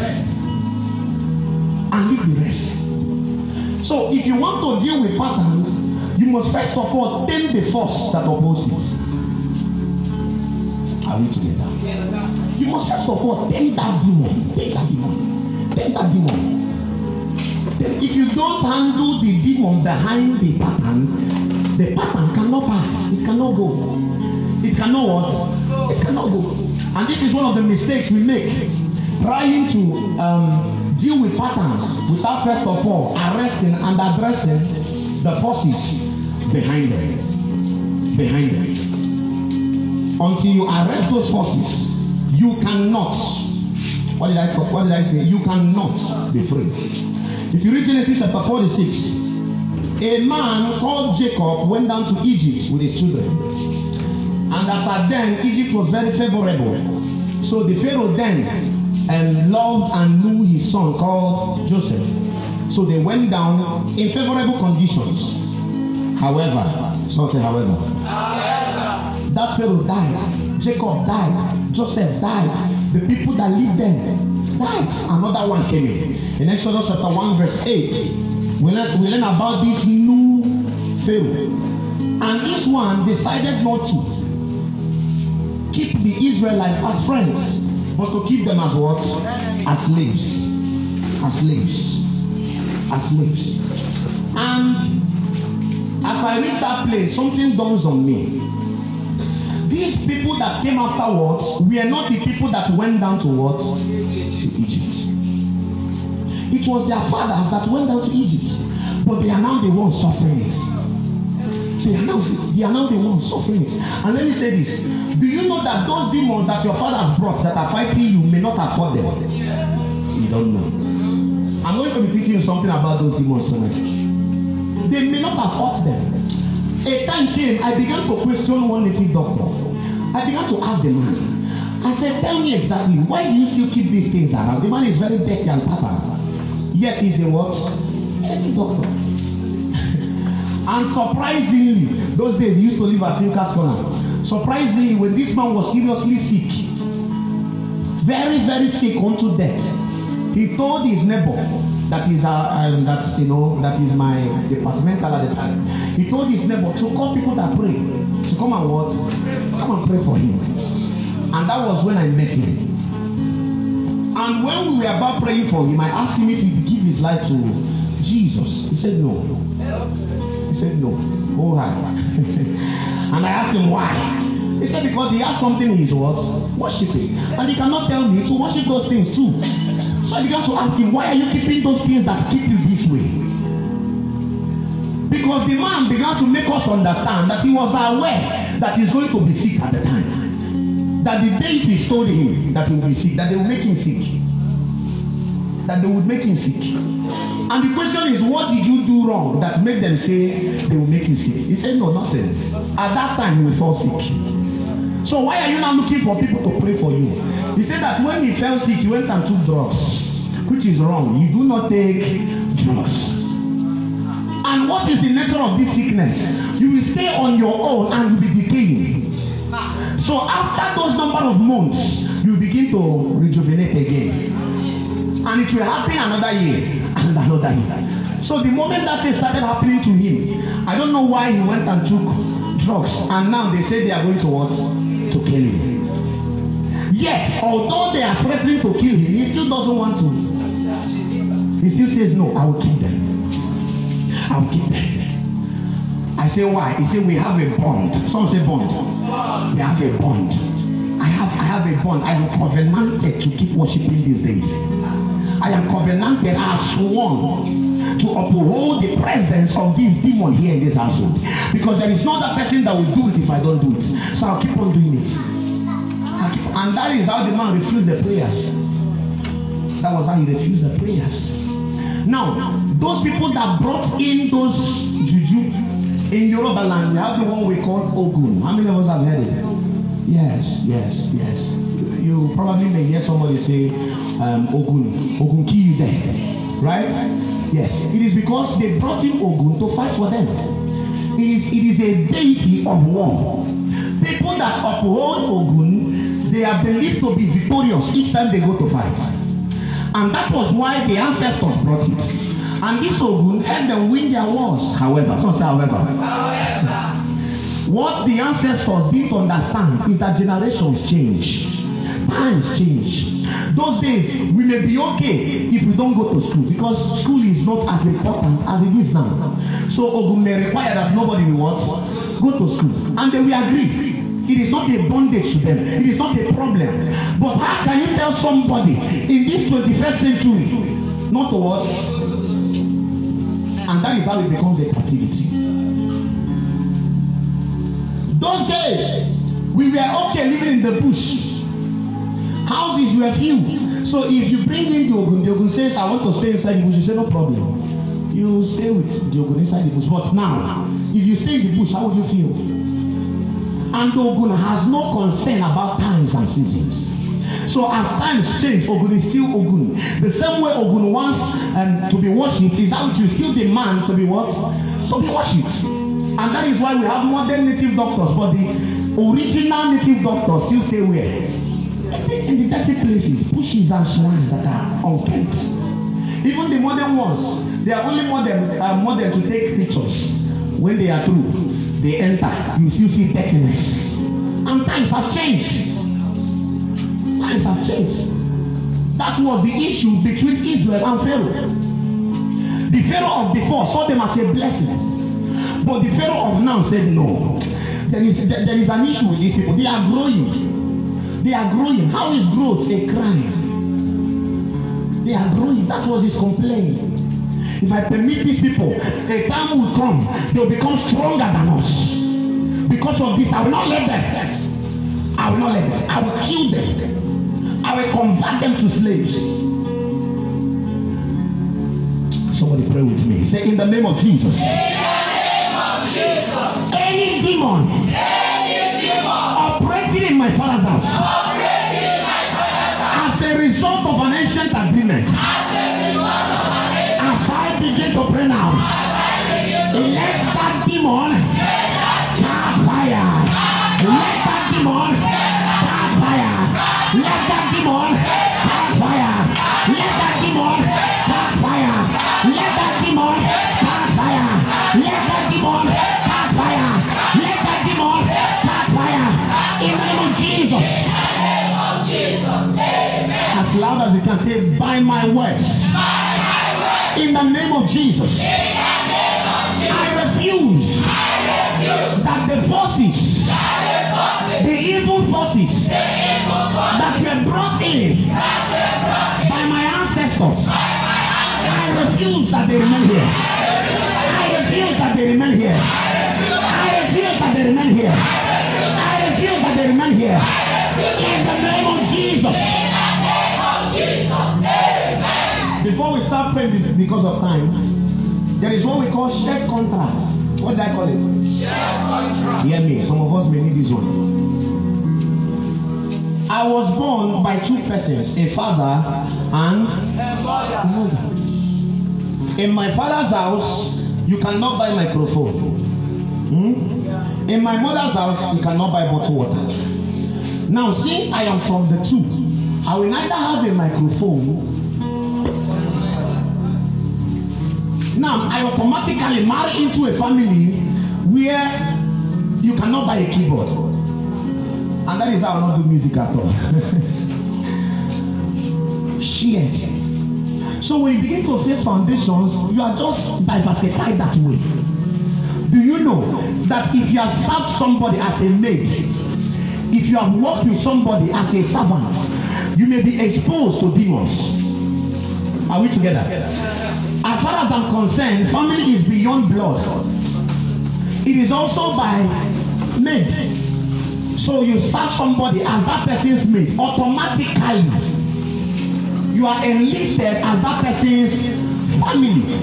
C: and leave the rest. So if you want to deal with patterns, you must first of all tame the force that opposes. Are we together? You must first of all tame that demon. Tame that demon. Tame that demon. Then if you don't handle the demon behind the pattern, the pattern cannot pass. It cannot go. It cannot what? It cannot go. And this is one of the mistakes we make. Trying to um, deal with patterns without first of all arresting and addressing the forces behind them. Behind them. Until you arrest those forces, you cannot. What did I what did I say? You cannot be free. If you read Genesis chapter 46, a man called Jacob went down to Egypt with his children. And as at then, Egypt was very favorable. So the Pharaoh then um, loved and knew his son called Joseph. So they went down in favorable conditions. However, so say however. That Pharaoh died. Jacob died. Joseph died. The people that lived there died. Another one came in. In Exodus chapter 1, verse 8, we learn, we learn about this new Pharaoh. And this one decided not to keep the Israelites as friends, but to keep them as what? As slaves. As slaves. As slaves. And as I read that place, something dawns on me. These people that came afterwards were not the people that went down to what? To Egypt. It was their fathers that went down to Egypt, but they are now the ones suffering it. They are now they are now the ones suffering it. And let me say this: Do you know that those demons that your father has brought that are fighting you may not afford them? You don't know. I'm going to be teaching you something about those demons tonight. They may not have fought them. A time came, I began to question one native doctor. I began to ask the man. I said, Tell me exactly, why do you still keep these things around? The man is very dirty and papa. Yet he's a what? Native doctor. and surprisingly, those days he used to live at Tinker's Corner. Surprisingly, when this man was seriously sick, very, very sick unto death, he told his neighbor that is uh, um, that's you know that is my departmental at the time. He told his neighbor to call people that pray to come and what? Come and pray for him. And that was when i met him. And when we were about praying for him i asked him if he would give his life to jesus. He said no he said no oh hi and i asked him why he said because he has something he is what worshiping and he cannot tell me to worship those things too so I began to ask him, why are you keeping those things that keep you this way? Because the man began to make us understand that he was aware that he's going to be sick at the time. That the deities told him that he would be sick, that they would make him sick. That they would make him sick. And the question is, what did you do wrong that made them say they will make you sick? He said, no, nothing. At that time, you will fall sick. So why are you now looking for people to pray for you? He said that when he fell sick, he went and took drugs, which is wrong. You do not take drugs. And what is the nature of this sickness? You will stay on your own and you will be decaying. So after those number of months, you begin to rejuvenate again. And it will happen another year and another. So the moment that thing started happening to him, I don't know why he went and took drugs. And now they say they are going to? To kill him. Yet, although they are threatening to kill him, he still doesn't want to. He still says, No, I will keep them. I will keep them. I say, Why? He said, We have a bond. Some say bond. We have a bond. I have I have a bond. I am covenanted to keep worshiping these days. I am covenanted, have sworn to uphold the presence of this demon here in this household. Because there is no other person that will do it if I don't do it. So I'll keep on doing it. Keep, and that is how the man refused the prayers. That was how he refused the prayers. Now, those people that brought in those juju in Yoruba land, we have the one we call Ogun. How many of us have heard it? Yes, yes, yes. You probably may hear somebody say um, Ogun, Ogun kill you there, right? Yes, it is because they brought in Ogun to fight for them. It is, it is a deity of war. People that uphold Ogun, they are believed to be victorious each time they go to fight. And that was why the ancestors brought it. And this Ogun helped them win their wars. However, some say however. What the ancestors didn't understand is that generations change. Times change. Those days, we may be okay if we don't go to school because school is not as important as it is now. So Ogun may require that nobody will what? Go to school. And they will agree. It is not a bondage to them. It is not a problem. But how can you tell somebody in this 21st century not to what? And that is how it becomes a captivity. Those days, we were okay living in the bush. Houses were few. So if you bring in the Ogun, the Ogun says, I want to stay inside the bush, you say, no problem. You stay with the Ogun inside the bush. But now, if you stay in the bush, how would you feel? And Ogun has no concern about times and seasons. So as times change, Ogun is still Ogun. The same way Ogun wants um, to be worshipped is how will still demand to be what? To be worshipped. And that is why we have modern native doctors, but the original native doctors still stay where? In the dirty places, bushes and shrines that are unkempt. Even the modern ones, they are only modern, uh, modern to take pictures. When they are through, they enter, you still see dirtiness. And times have changed. Times have changed. That was the issue between Israel and Pharaoh. The Pharaoh of before saw them as a blessing. But the Pharaoh of now said no. There is, there, there is an issue with these people. They are growing. They are growing. How is growth a crime? They are growing. That was his complaint. If I permit these people, a time will come, they will become stronger than us. Because of this, I will not let them. I will not let them. I will kill them. I will convert them to slaves. Somebody pray with me. Say, in the name of Jesus. In the name of Jesus. Any demon operating in my father's house. As a result of an ancient agreement, as I begin to pray now, let that demon the name of Jesus. I refuse that the forces, the evil forces that were brought in by my ancestors, I refuse that they remain here. I refuse that they remain here. I refuse that they remain here. I refuse that they remain here. In the name of Jesus. Before we start praying be- because of time, there is what we call shared contracts. What do I call it? Hear me. Some of us may need this one. I was born by two persons, a father and a mother. In my father's house, you cannot buy microphone. Hmm? In my mother's house, you cannot buy bottled water. Now, since I am from the two, I will neither have a microphone. Now, I automatically marry into a family where you cannot buy a keyboard. And that is how I will not do music at all. Shared. So when you begin to face foundations, you are just diversified that way. Do you know that if you have served somebody as a maid, if you have worked with somebody as a servant, you may be exposed to demons. Are we together? Far as I'm concerned, family is beyond blood. It is also by maid. So you serve somebody as that person's mate, automatically you are enlisted as that person's family.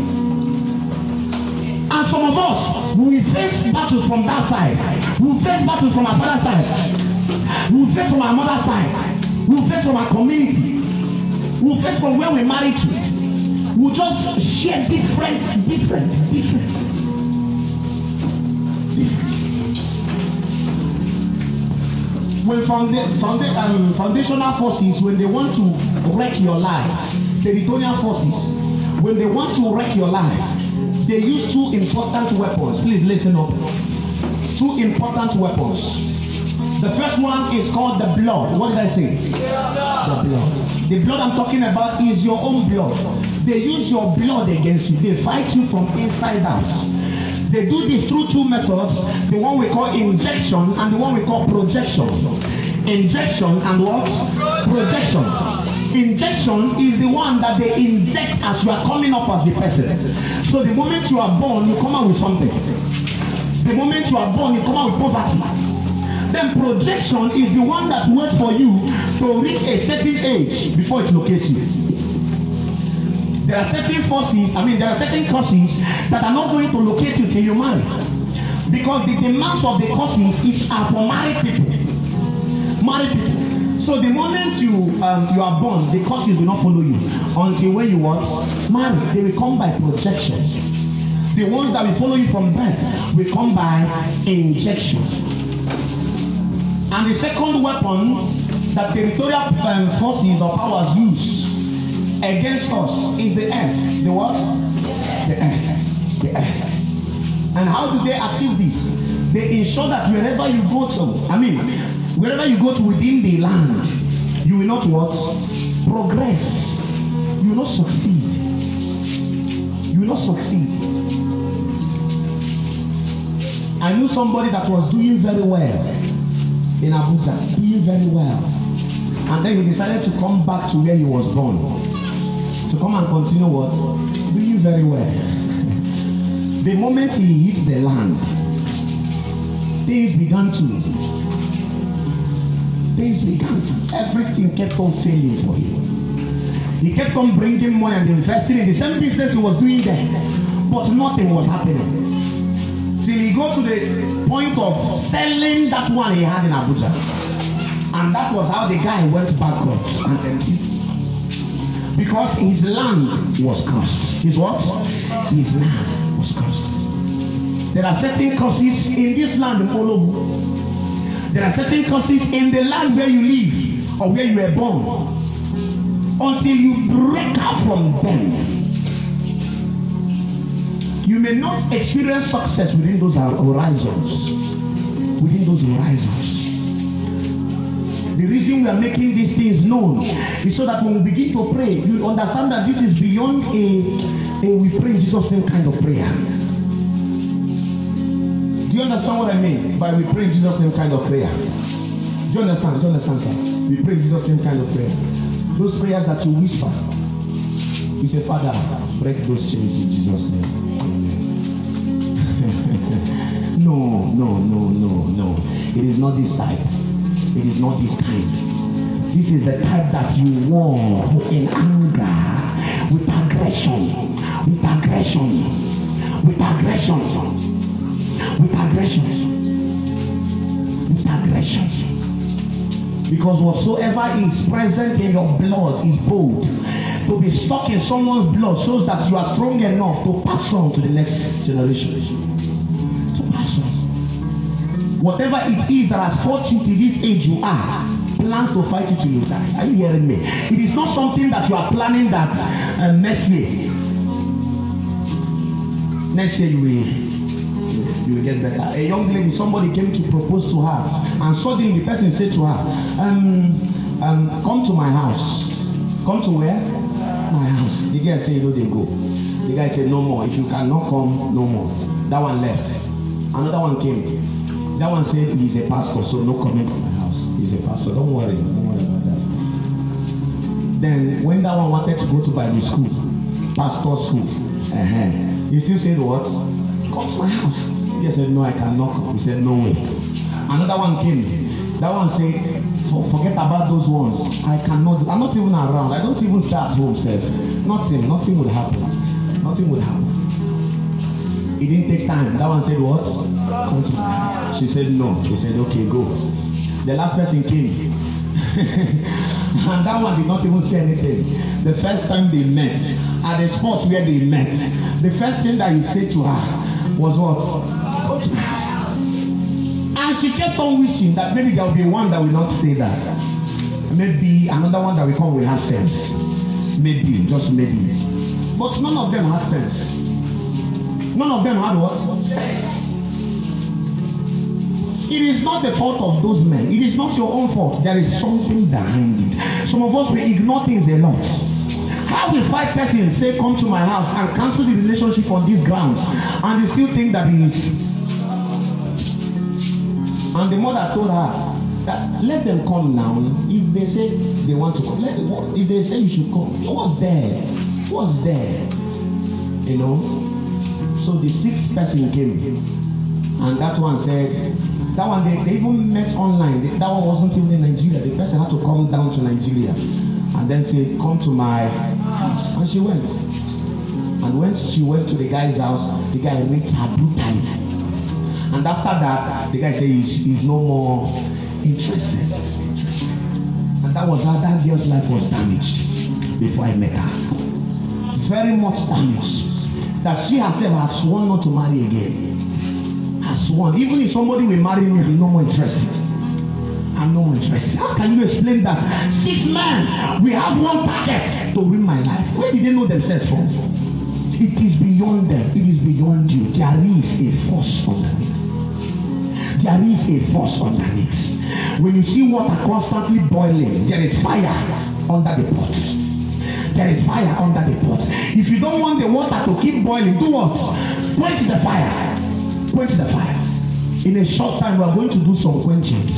C: And some of us, we face battles from that side. We face battles from our father's side. We face from our mother's side. We face from our community. We face from where we married to. We will just share different, different, different. different. When founda- founda- um, foundational forces, when they want to wreck your life, territorial forces, when they want to wreck your life, they use two important weapons. Please listen up. Two important weapons. The first one is called the blood. What did I say? The blood. The blood I'm talking about is your own blood. They use your blood against you. They fight you from inside out. They do this through two methods. The one we call injection and the one we call projection. Injection and what? Projection. Injection is the one that they inject as you are coming up as the person. So the moment you are born, you come out with something. The moment you are born, you come out with poverty. Then projection is the one that waits for you to reach a certain age before it locates you. There are certain forces, I mean, there are certain causes that are not going to locate you till you marry. Because the demands of the causes is are for married people. Married people. So the moment you um, you are born, the causes will not follow you until when you what? Marry. They will come by projection. The ones that will follow you from birth will come by injection. And the second weapon that territorial um, forces or powers use against us is the earth. The what? The earth. The earth. And how do they achieve this? They ensure that wherever you go to, I mean, wherever you go to within the land, you will not what? Progress. You will not succeed. You will not succeed. I knew somebody that was doing very well in Abuja, doing very well. And then he decided to come back to where he was born. To come and continue what? Doing very well. the moment he hit the land, things began to. Things began to. Everything kept on failing for him. He kept on bringing money and investing in the same business he was doing there. But nothing was happening till he go to the point of selling that one he had in Abuja. And that was how the guy went bankrupt and. Because his land was cursed. His what? His land was cursed. There are certain curses in this land in Olobu. There are certain curses in the land where you live or where you were born. Until you break out from them, you may not experience success within those horizons. Within those horizons. The reason we are making these things known is so that when we begin to pray, you understand that this is beyond a, a we pray in Jesus' name kind of prayer. Do you understand what I mean by we pray in Jesus' name kind of prayer? Do you understand? Do you understand, sir? We pray in Jesus' name kind of prayer. Those prayers that you whisper. You say, Father, break those chains in Jesus' name. Amen. no, no, no, no, no. It is not this type. It is not this kind. This is the type that you war in anger, with aggression, with aggression, with aggression, with aggression, with aggression. Because whatsoever is present in your blood is bold. To be stuck in someone's blood shows that you are strong enough to pass on to the next generation. Whatever it is that has fought you to this age you are, plans to fight you till you die. Are you hearing me? It is not something that you are planning that um, next year. Next year you will you will get better. A young lady, somebody came to propose to her, and suddenly the person said to her, um, um, come to my house. Come to where? My house. The girl said, no, they go. The guy said, no more. If you cannot come, no more. That one left. Another one came. That one said he's a pastor, so no coming to my house. He's a pastor. Don't worry. Don't worry about that. Then when that one wanted to go to Bible school, pastor school, uh-huh, he still said what? Come to my house. He said, No, I cannot. He said, No way. Another one came. That one said, Forget about those ones. I cannot. I'm not even around. I don't even start home, self. Nothing. Nothing would happen. Nothing would happen. It didn't take time. That one said, What? She said, No. He said, Okay, go. The last person came. and that one did not even say anything. The first time they met, at the spot where they met, the first thing that he said to her was what? And she kept on wishing that maybe there will be one that will not say that. Maybe another one that will come will have sense. Maybe, just maybe. But none of them had sense. None of them had what? Sense. It is not the fault of those men. It is not your own fault. There is something behind it. Some of us we ignore things a lot. How will five persons say come to my house and cancel the relationship on these grounds and they still think that he is and the mother told her that let them come now if they say they want to come let if they say you should come what's there what's there you know so the sixth person came and that one said that one they, they even met online. That one wasn't even in nigeria. The person had to come down to nigeria and then say come to my house. And she went. And when she went to the guy's house the guy raped her brutally and after that the guy said he's, he's no more interested. And that was how that girl's life was damaged before i met her. Very much damaged. That she herself has sworn not to marry again has sworn even if somebody will marry me i'm no more interested. I'm no more interested. How can you explain that? Six men we have one target to win my life. Where did they know themselves from? It is beyond them. It is beyond you. There is a force underneath. There is a force underneath. When you see water constantly boiling there is fire under the pot. There is fire under the pot. If you don't want the water to keep boiling do what? Quench the fire quench the fire. In a short time we are going to do some quenchings.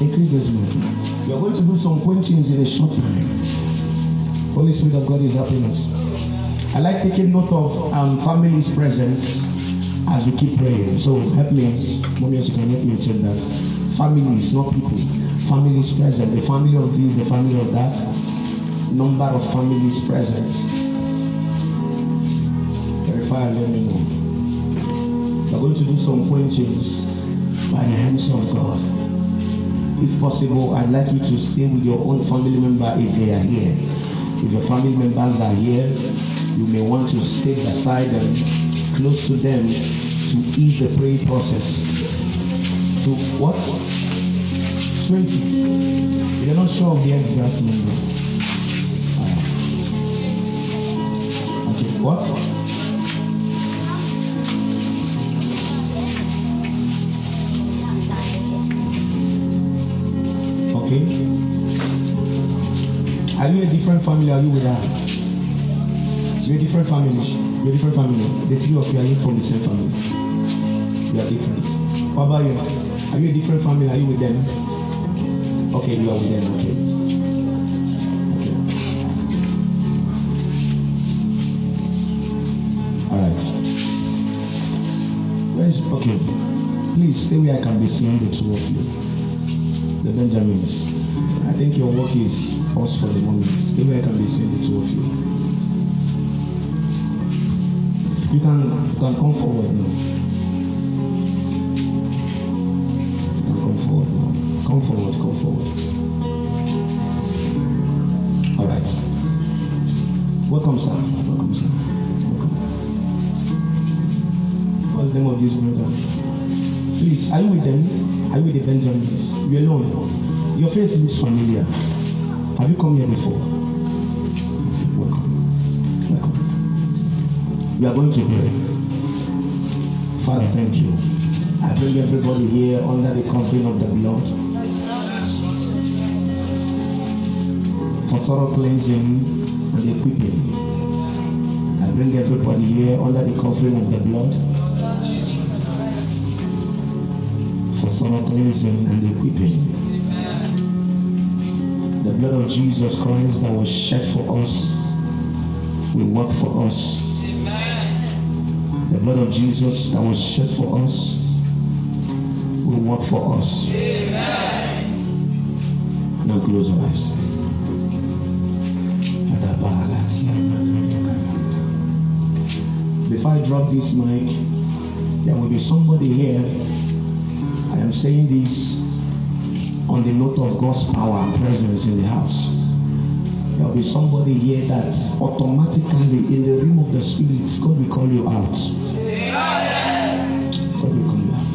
C: Increase this mood we are going to do some quenchings in a short time. Holy spirit of god is helping us. I like taking note of um, family's presence as we keep praying. So help me. Mommy you can help me check that. Families not people. Families present the family of this the family of that. Number of families present verify and let me know we are going to do some quenchings by the hands of god. If possible i'd like you to stay with your own family member if they are here. If your family members are here you may want to stay beside them close to them to ease the praying process. To what? 20 you're not sure of the exact number. Alright. okay what are you a different family? Are you with her? You're a different family you're a different family. The three of you are from the same family? You are different. What about you are. You a different family? Are you with them? Okay you are with them okay. Okay. All right. Where is okay. Please stay where i can be seeing the two of you. The benjamins. I think your work is us for the moment. Where i can be seeing the of you you can you can come forward now. You can come forward now. Come forward come forward. All right. Welcome sir. Welcome sir. Welcome. What's the name of this brother? Please are you with them? Are you with the benjamins you alone. Your face looks familiar have you come here before welcome welcome we are going to pray. Father, thank you. I bring everybody here under the covering of the blood for thorough cleansing and equipping. I bring everybody here under the covering of the blood for thorough cleansing and equipping. Blood of Jesus Christ that was shed for us will work for us. Amen. The blood of Jesus that was shed for us will work for us. Amen. Now close your eyes. Before I drop this mic, there will be somebody here. I am saying this on the note of God's power and presence in the house. There will be somebody here that automatically in the realm of the spirit, God will call you out. God will call you out.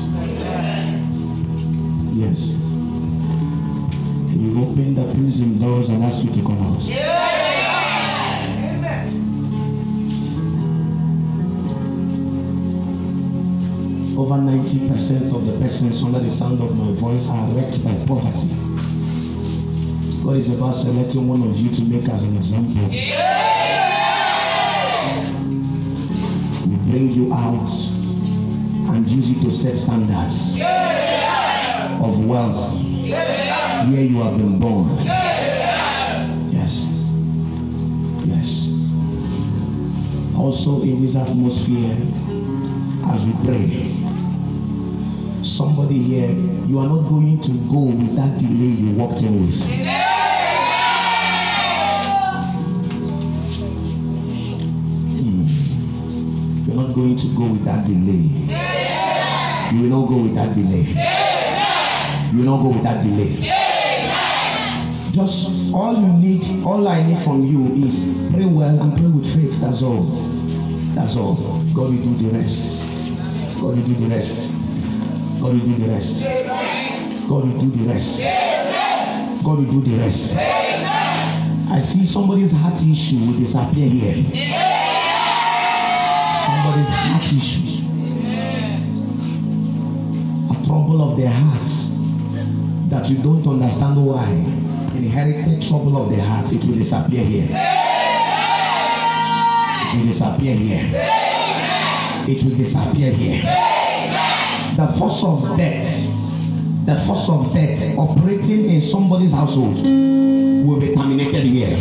C: Yes. He will open the prison doors and ask you to come out. Over 90% of the persons under the sound of my voice are wrecked by poverty. God is about selecting one of you to make as an example. We bring you out and use it to set standards of wealth where you have been born. Yes. Yes. Also, in this atmosphere, as we pray, somebody here, you are not going to go with that delay you walked in with. Hmm. You're not going to go with that delay. You will not go with that delay. You will not go with that delay. Just all you need, all I need from you is pray well and pray with faith. That's all. That's all. God will do the rest. God will do the rest. God will do the rest. God will do the rest. God will do the rest. I see somebody's heart issue will disappear here. Somebody's heart issue. A trouble of their hearts that you don't understand why. Inherited trouble of the heart, it will disappear here. It will disappear here. It will disappear here. The force of death, the force of death operating in somebody's household will be terminated here.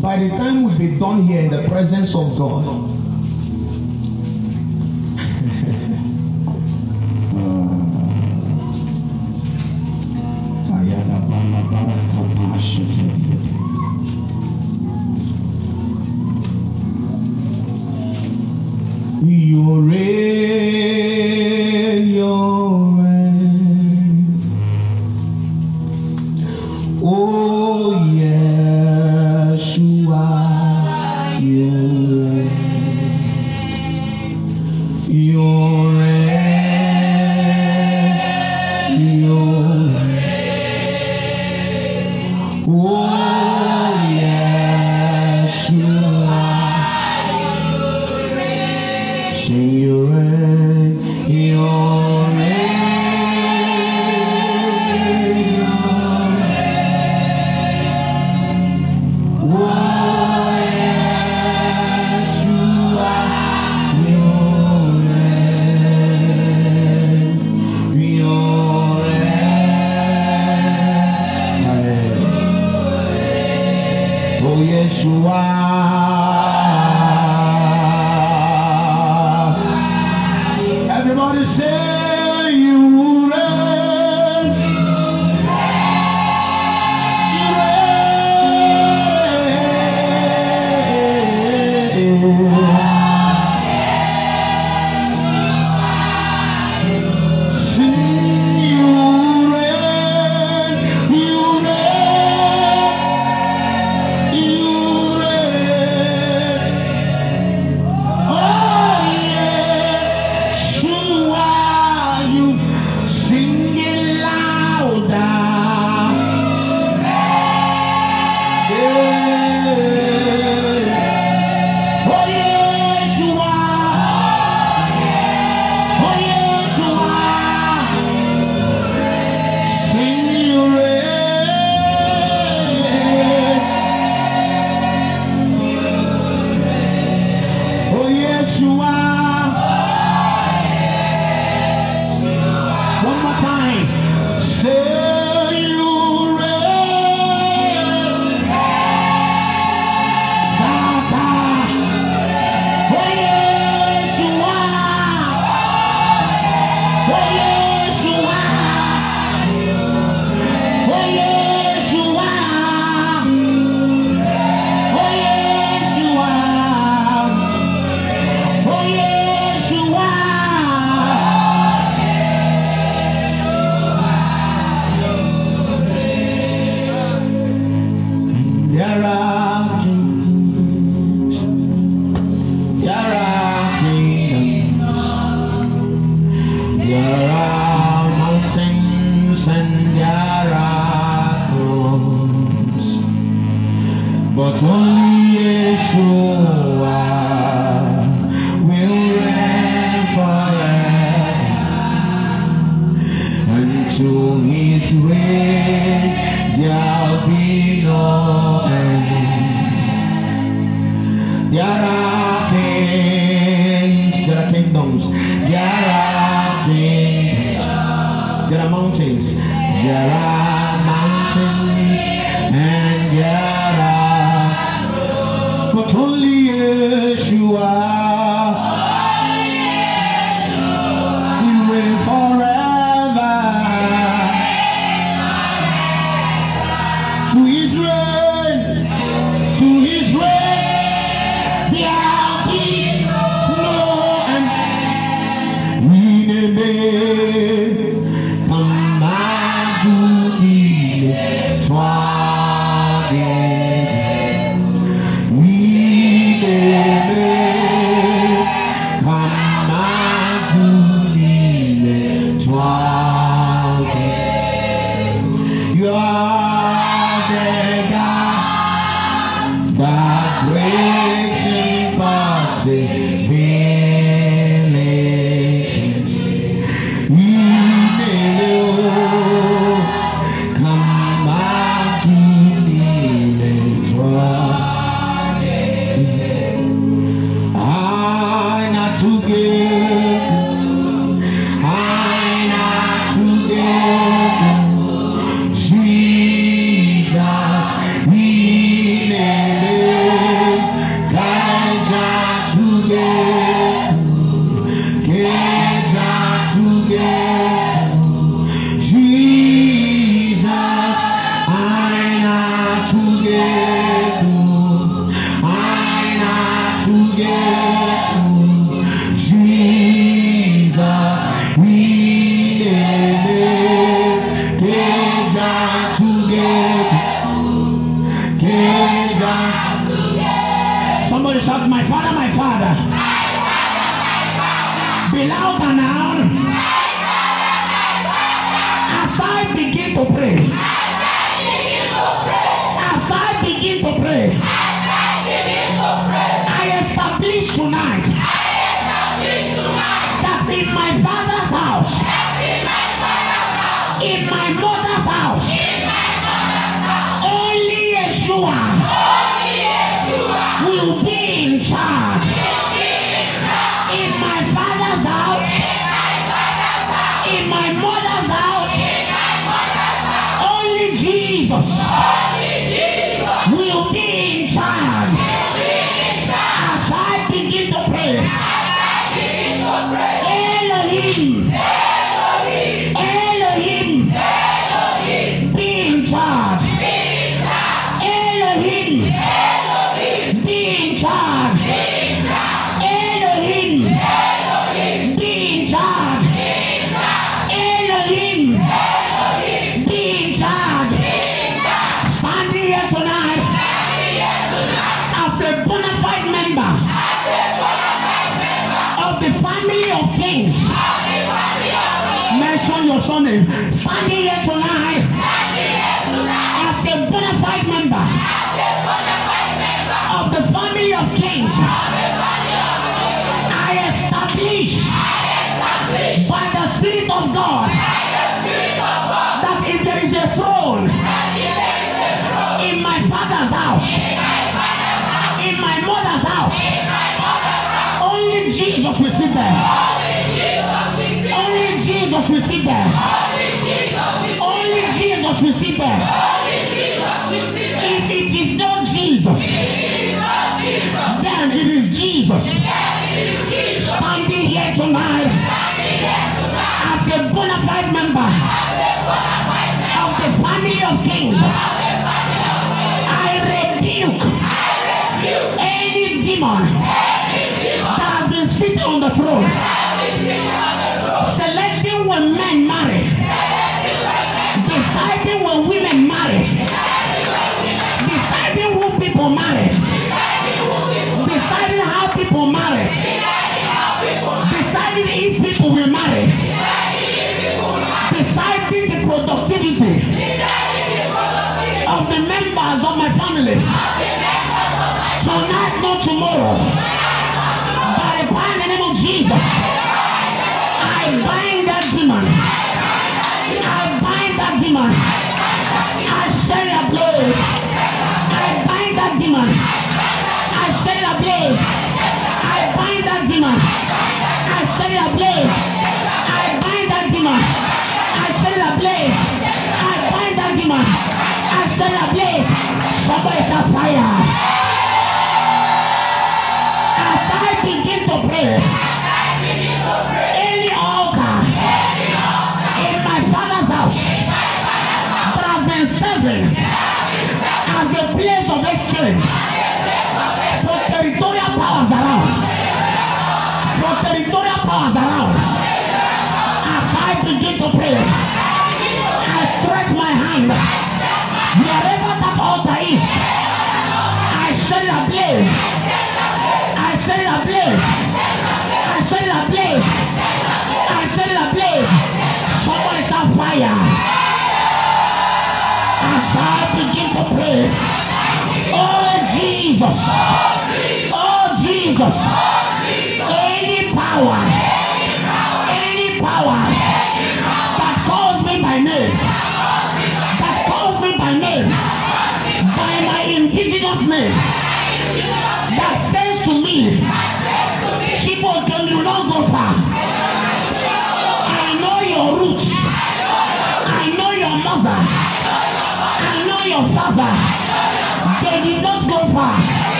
C: By the time we'll be done here in the presence of God,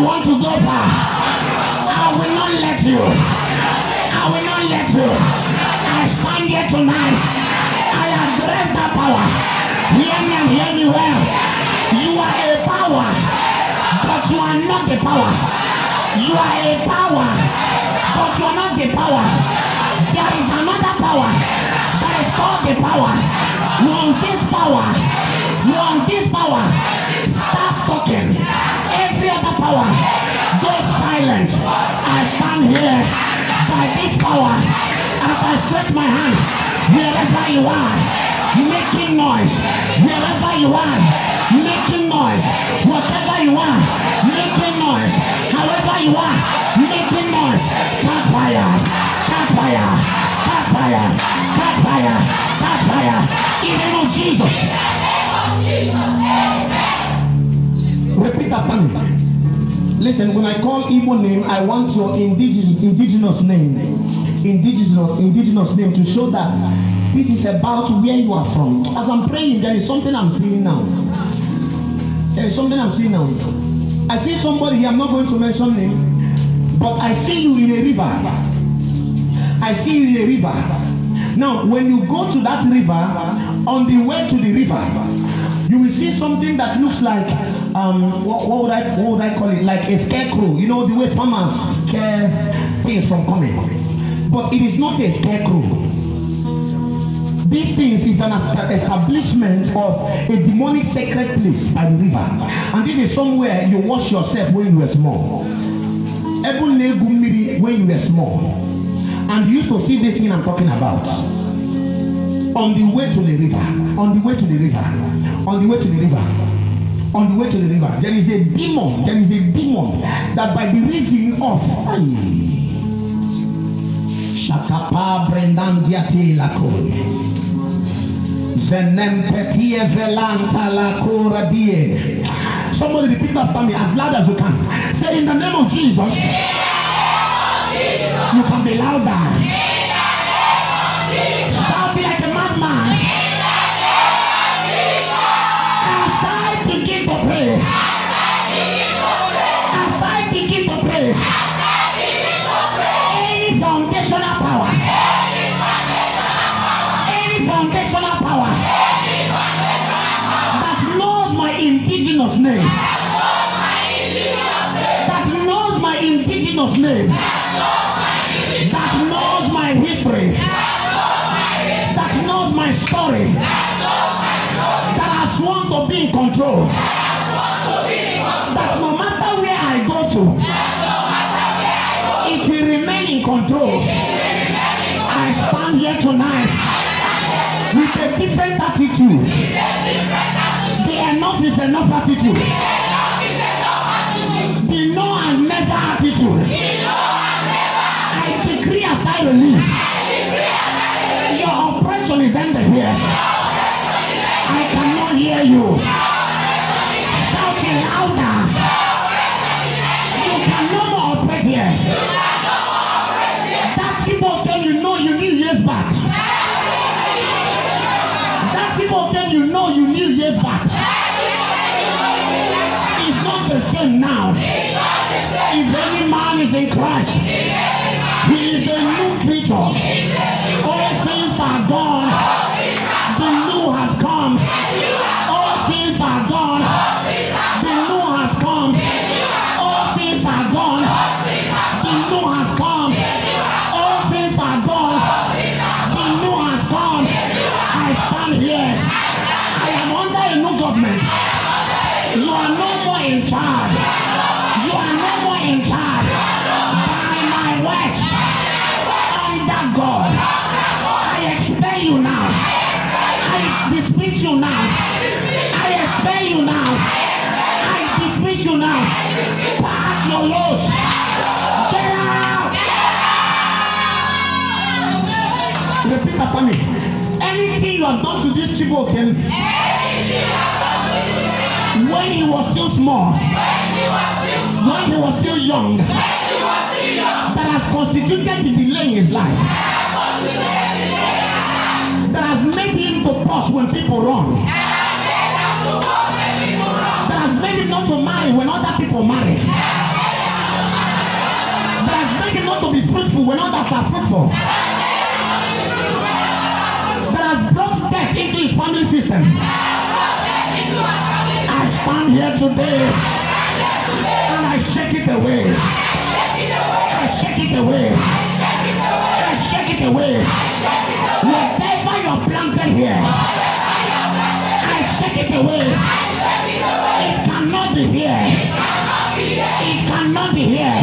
C: you want to go far? I will not let you. I will not let you. I stand here tonight. I address that power. Hear me and hear me well. You are a power, but you are not the power. You are a power, but you are not the power. There is another power that is called the power. Once this power, once this power starts talking, every other power goes silent. I stand here by this power as I stretch my hand wherever you are, making noise. Wherever you are, making noise. Whatever you are, making noise. However you are, making noise. Catch fire, catch fire, catch fire, catch fire, catch fire. In the name of Jesus. Repeat after me. Listen, when I call Igbo name, I want your indigenous, indigenous name, indigenous, indigenous name to show that this is about where you are from. As I'm praying, there is something I'm seeing now. There is something I'm seeing now. I see somebody here, I'm not going to mention name, but I see you in a river. I see you in a river. Now, when you go to that river, on the way to the river, you will see something that looks like um, what, what would I what would I call it? Like a scarecrow. You know the way farmers scare things from coming. But it is not a scarecrow. This thing is an establishment of a demonic sacred place by the river. And this is somewhere you wash yourself when you were small. Na-egwu when you were small. And you used to see this thing I'm talking about. On the way to the river. On the way to the river. On the way to the river. On the way to the river. There is a demon. There is a demon that by the reason of. Shakapa velanta la cura. Somebody repeat after me as loud as you can. Say in the name of Jesus. You can be louder. Indigenous name. That knows my indigenous name. That knows my history. That knows my story. That has sworn to be in control. That no matter where I go to, it will remain in control. I stand here tonight with a different attitude. The enough is enough attitude. The no and never attitude. I decree as I release. Your operation is ended here. I cannot hear you. Shout it louder. You can no more operate here. That people tell you no, you knew years back. That people tell you no, you knew years back. The same now. If any man is in Christ, he is a new creature. All things are gone. This Chiboken when he was still small, when he was still young, that has constituted the delay in his life, that has made him to pause when people run, that has made him not to marry when other people marry, that has made him not to be fruitful when others are fruitful, death into his family system. I stand here today and I shake it away. I shake it away. I shake it away. Whatever you have planted here, I shake it away. It cannot be here. It cannot be here.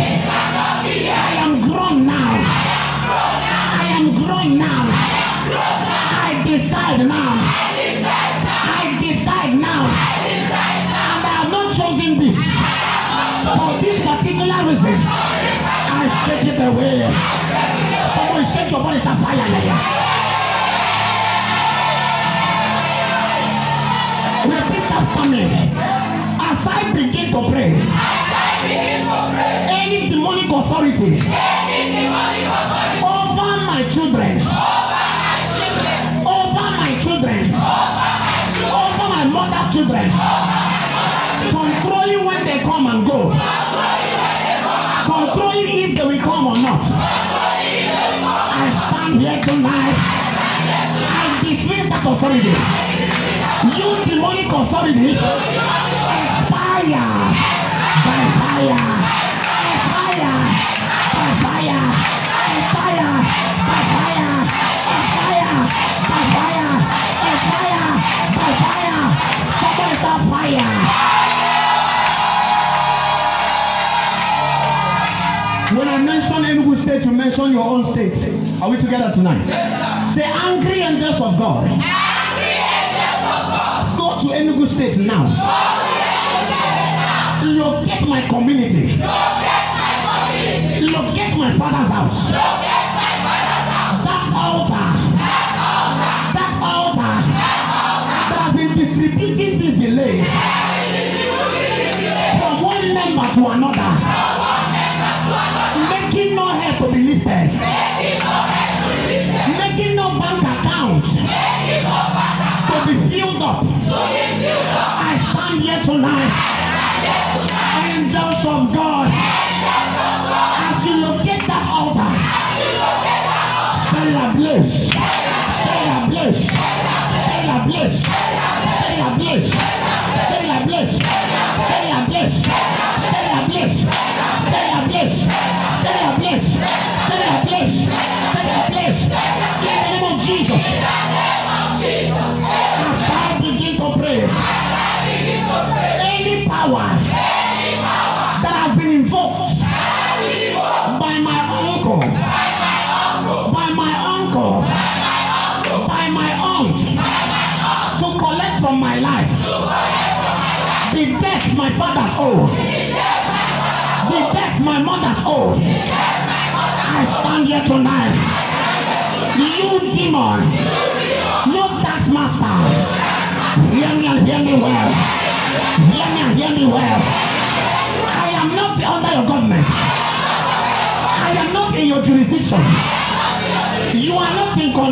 C: I am grown now. I am grown now. For this particular reason, I shake it away. Somebody shake your body, it's fire there. Repeat after me. As I begin to pray, any demonic authority over my children, over my children, over my mother's children, controlling when they come and go, controlling if they will come or not. I stand here tonight. I dismiss that authority. You demonic authority, expire by fire, expire by fire, expire by fire, expire by fire, expire by fire. Somebody start fire. Mention Enugu State, you mention your own state. Are we together tonight? Say angry angels of God. Go to Enugu State now. Locate my community. Locate my father's house. That altar. That altar. That has been distributing this delay from one member to another.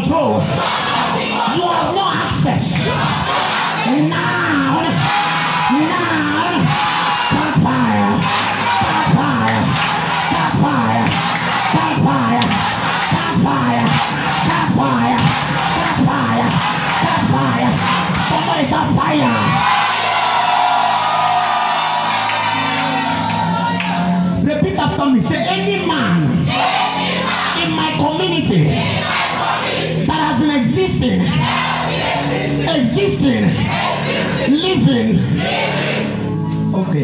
C: Control.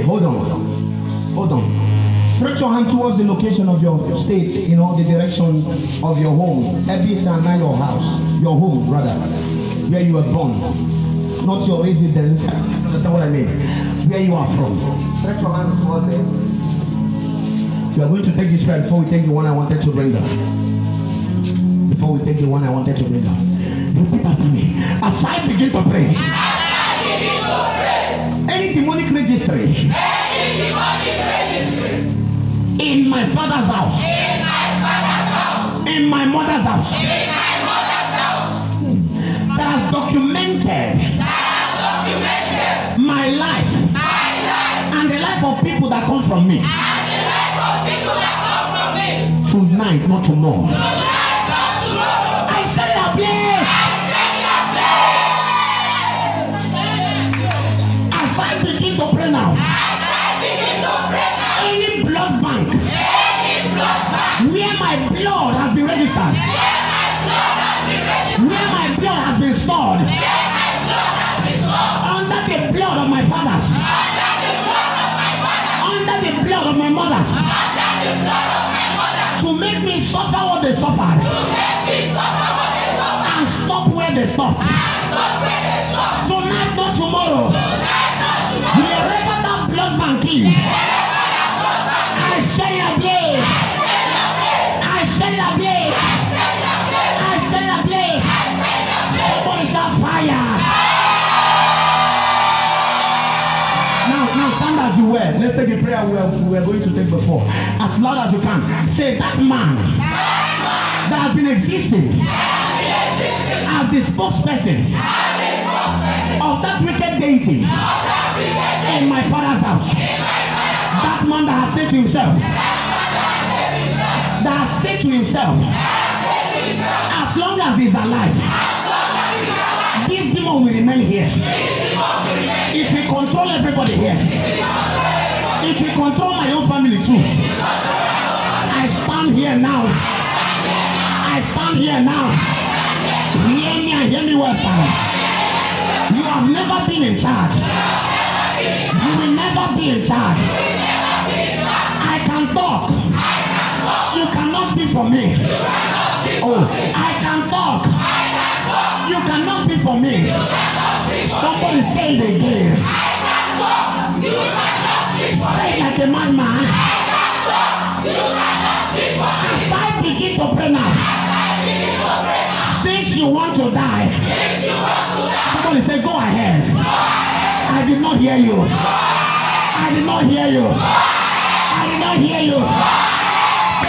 C: Okay, hold on. Hold on. Stretch your hand towards the location of your state, you know, the direction of your home. Ebisa, not your house. Your home, rather. Where you were born. Not your residence. Understand what I mean? Where you are from. Stretch your hands towards there. We are going to take this prayer before we take the one I wanted to bring down. Before we take the one I wanted to bring down. Repeat after me. As I begin to pray, any demonic registry. Any demonic registry. In my father's house. In my father's house. In my mother's house. In my mother's house. That has documented. That has documented. My life. My life. And the life of people that come from me. And the life of people that come from me. Tonight, not tomorrow. Tonight. Where my blood has been registered, where my blood has been stored, under the blood of my fathers, under the blood of my mothers, to make me suffer what they suffered. And stop where they stopped. Tonight, not tomorrow. Wherever that blood bank is, I set it ablaze. I. Somebody fire. Now, now stand as you were. Let's take the prayer we were going to take before. As loud as you can. Say that man that has been existing as the spokesperson of that wicked deity in my father's house. That man that has said to himself, that said to himself, as long as he's alive, this demon will remain here. It will control everybody here. It will control my own family too. I stand here now. I stand here now. Hear me and hear me well, sir. You have never been in charge. You will never be in charge. I can talk. You cannot speak for me. Oh, I can talk. You cannot speak for me. Somebody say it again. Say like a madman. As I begin to pray now, since you want to die, somebody say, Go ahead. I did not hear you. I did not hear you. I did not hear you.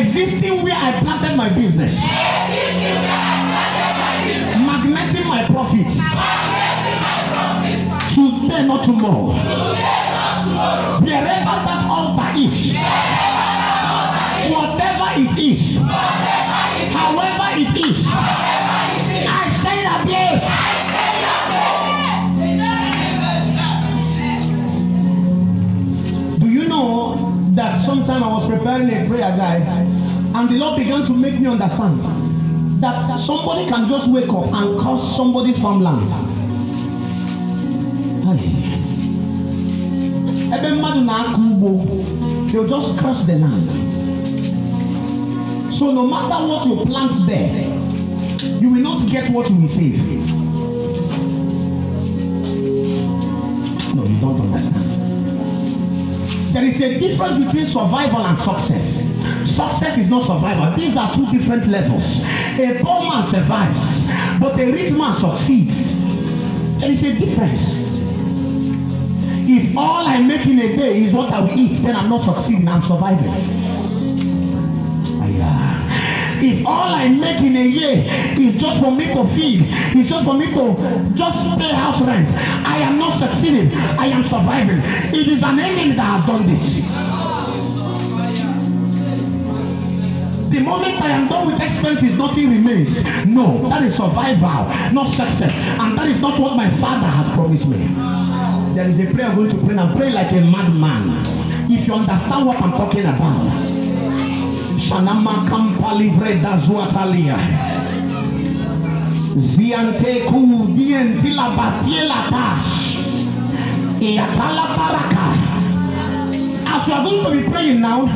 C: existing where I planted my business, magneting my profits, today, not tomorrow. Wherever that altar is, whatever it is, however it is, I. Do you know that sometime I was preparing a prayer guide and the Lord began to make me understand that somebody can just wake up and curse somebody's farmland. They'll just curse the land. So no matter what you plant there, you will not get what you will. No, you don't understand. There is a difference between survival and success. Success is not survival. These are two different levels. A poor man survives, but a rich man succeeds. There is a difference. If all I make in a day is what I will eat, then I'm not succeeding, I'm surviving. If all I make in a year is just for me to feed, is just for me to just pay house rent, I am not succeeding. I am surviving. It is an enemy that has done this. The moment I am done with expenses, nothing remains. No, that is survival, not success. And that is not what my father has promised me. There is a prayer I'm going to pray and pray like a madman. If you understand what I'm talking about. Shanama kampa livre zuatalia. Ziante ku dien pila batiela tash. Iatala. As you are going to be praying now,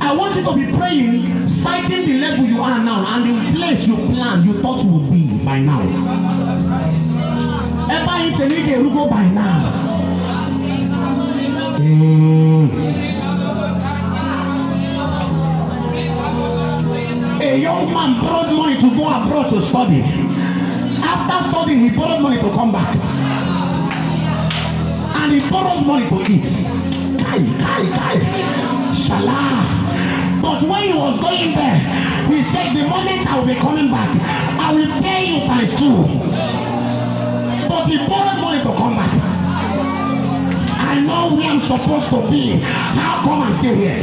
C: I want you to be praying, citing the level you are now and the place you plan you thought would be by now. Ebe anyị sị na ị ga-erugo by now. A young man borrowed money to go abroad to study. After studying, he borrowed money to come back. And he borrows money to eat. Kai, kai, kai. Salah. But when he was going there, he said, The moment I will be coming back, I will pay you times two. But he borrowed money to come back. I know where I'm supposed to be. How come I'm still here?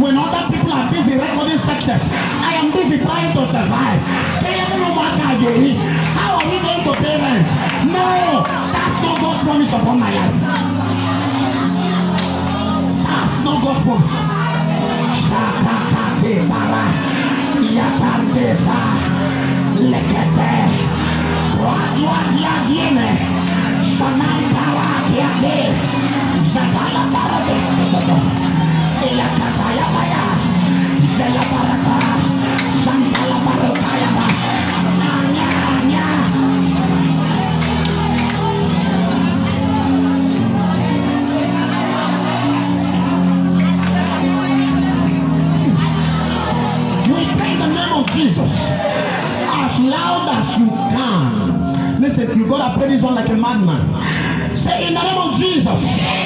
C: When other people are busy recording success, I am busy trying to survive. How are we going to pay rent? No, that's not God's promise upon my life. That's not God's promise. Shakakate para, yatante sa, lekete, wadwa diene, you gotta pray this one like a madman. Say in the name of Jesus.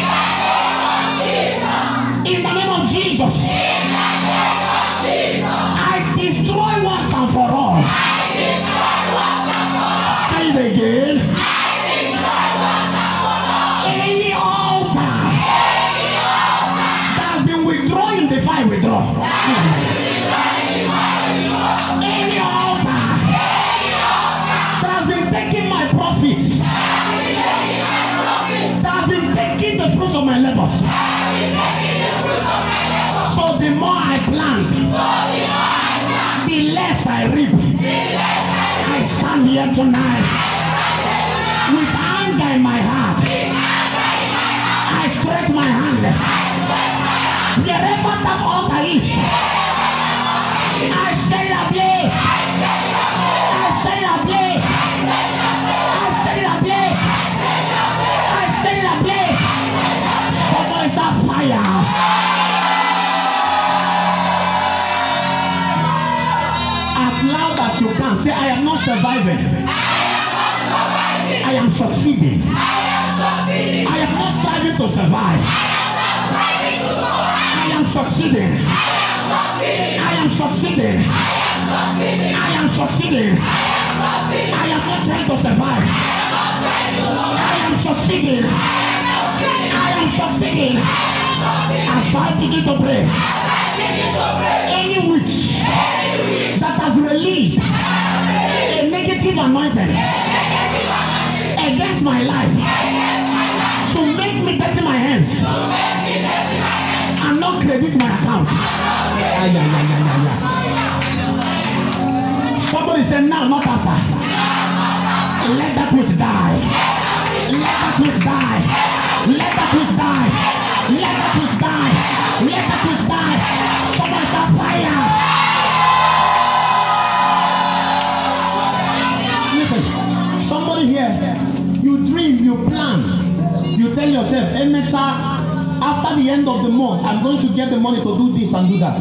C: The end of the month, I'm going to get the money to do this and do that.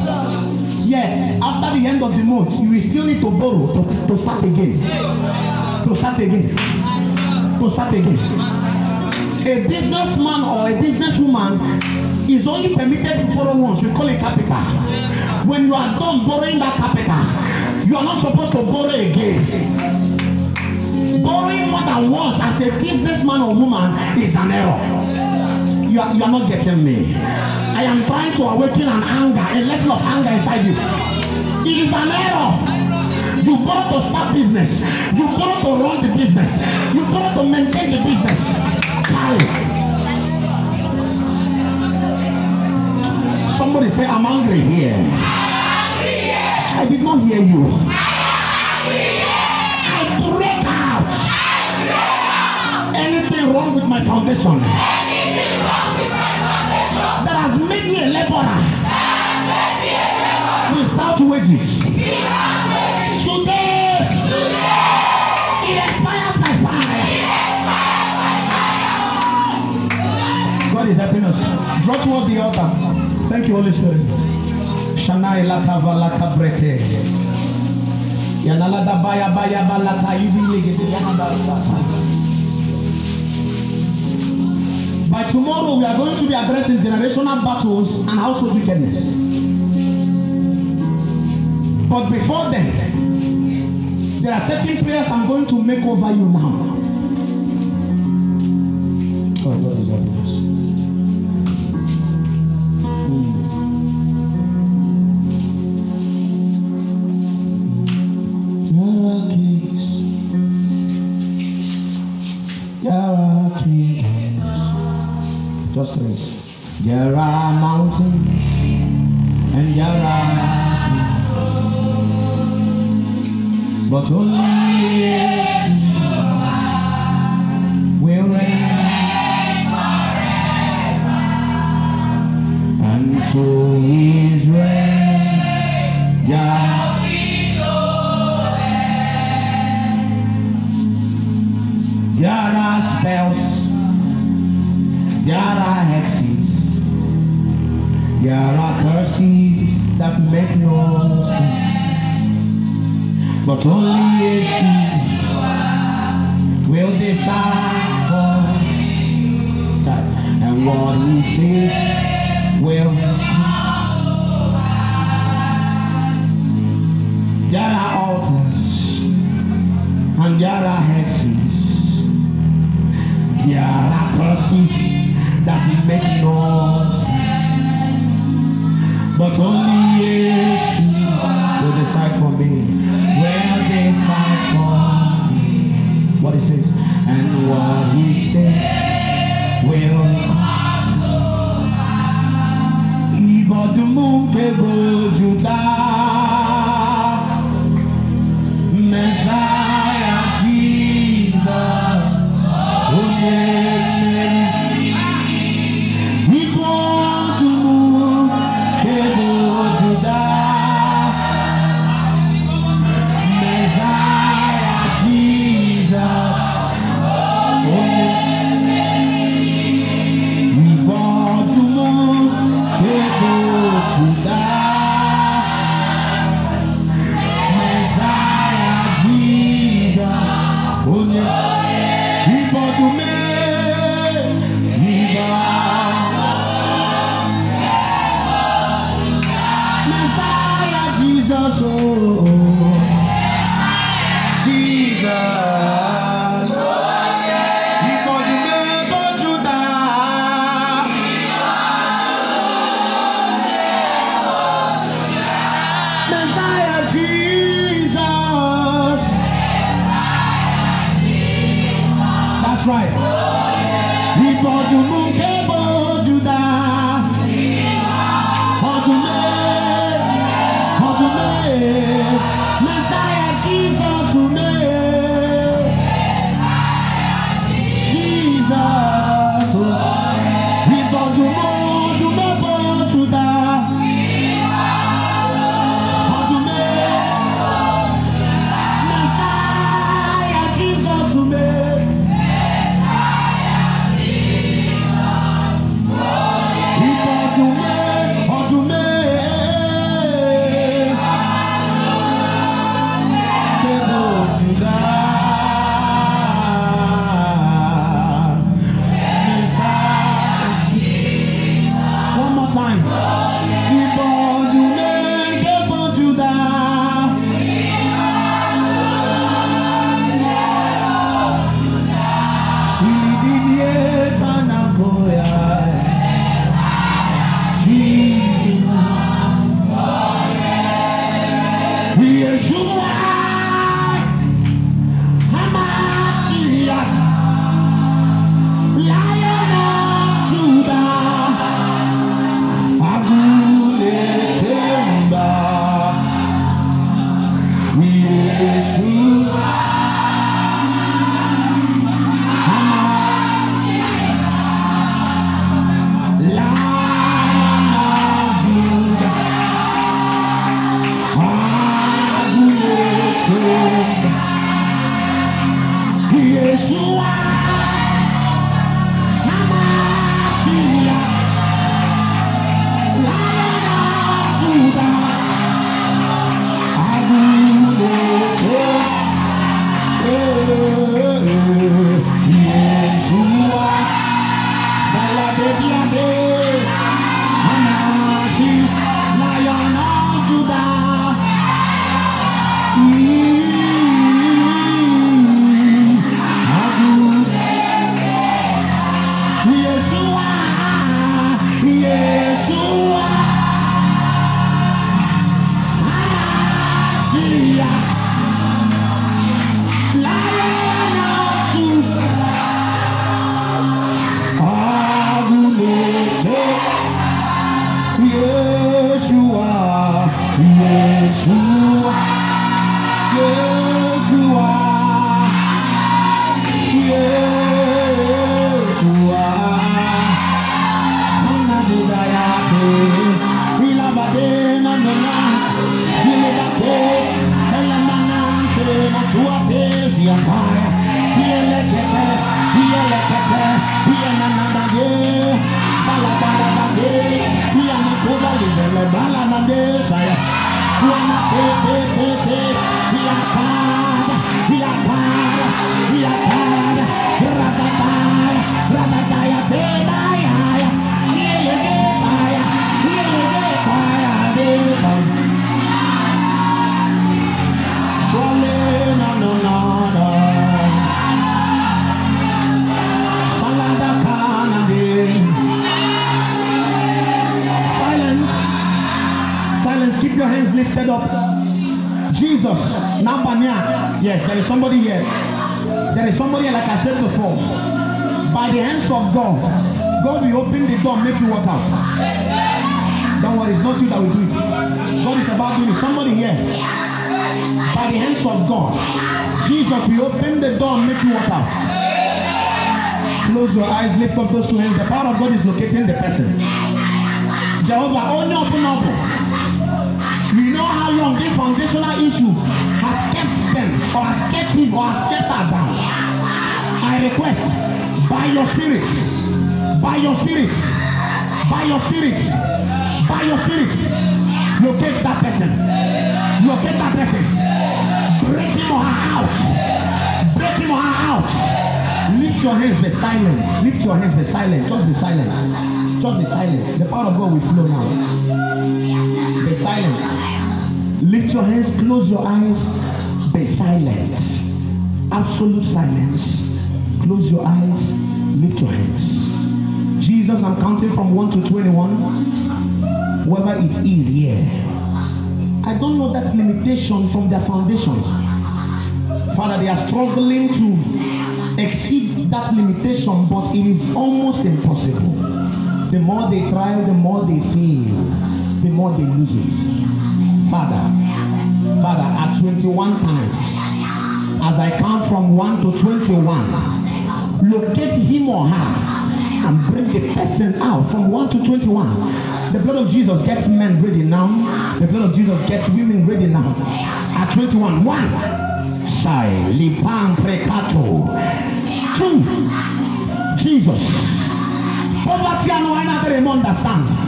C: Yes, after the end of the month, you will still need to borrow to, to start again. To start again. To start again. A businessman or a businesswoman is only permitted to borrow once. We call it capital. When you are done borrowing that capital, you are not supposed to borrow again. Borrowing more than once as a businessman or woman is an error. You are, you are not getting me. I am trying to awaken an anger, a level of anger inside you. It is an error. You borrow to start business. You got to run the business. You got to maintain the business. Kai. Somebody say, I'm angry here. I did not hear you. I break out. Anything wrong with my foundation that has made me a laborer without wages. Today, it expires by fire. God is helping us. Draw towards the altar. Thank you, Holy Spirit. Shanai lakava lakabrete. Yanalada baya baya balaka ibi legede yanada sata. By tomorrow, we are going to be addressing generational battles and household wickedness. But before then, there are certain prayers I'm going to make over you now. 21 times. As I count from 1 to 21, locate him or her and bring the person out from 1 to 21. The blood of Jesus gets men ready now. The blood of Jesus gets women ready now. At 21, 1. Sai, Lipan Precato. 2. Jesus. Poverty and why understand?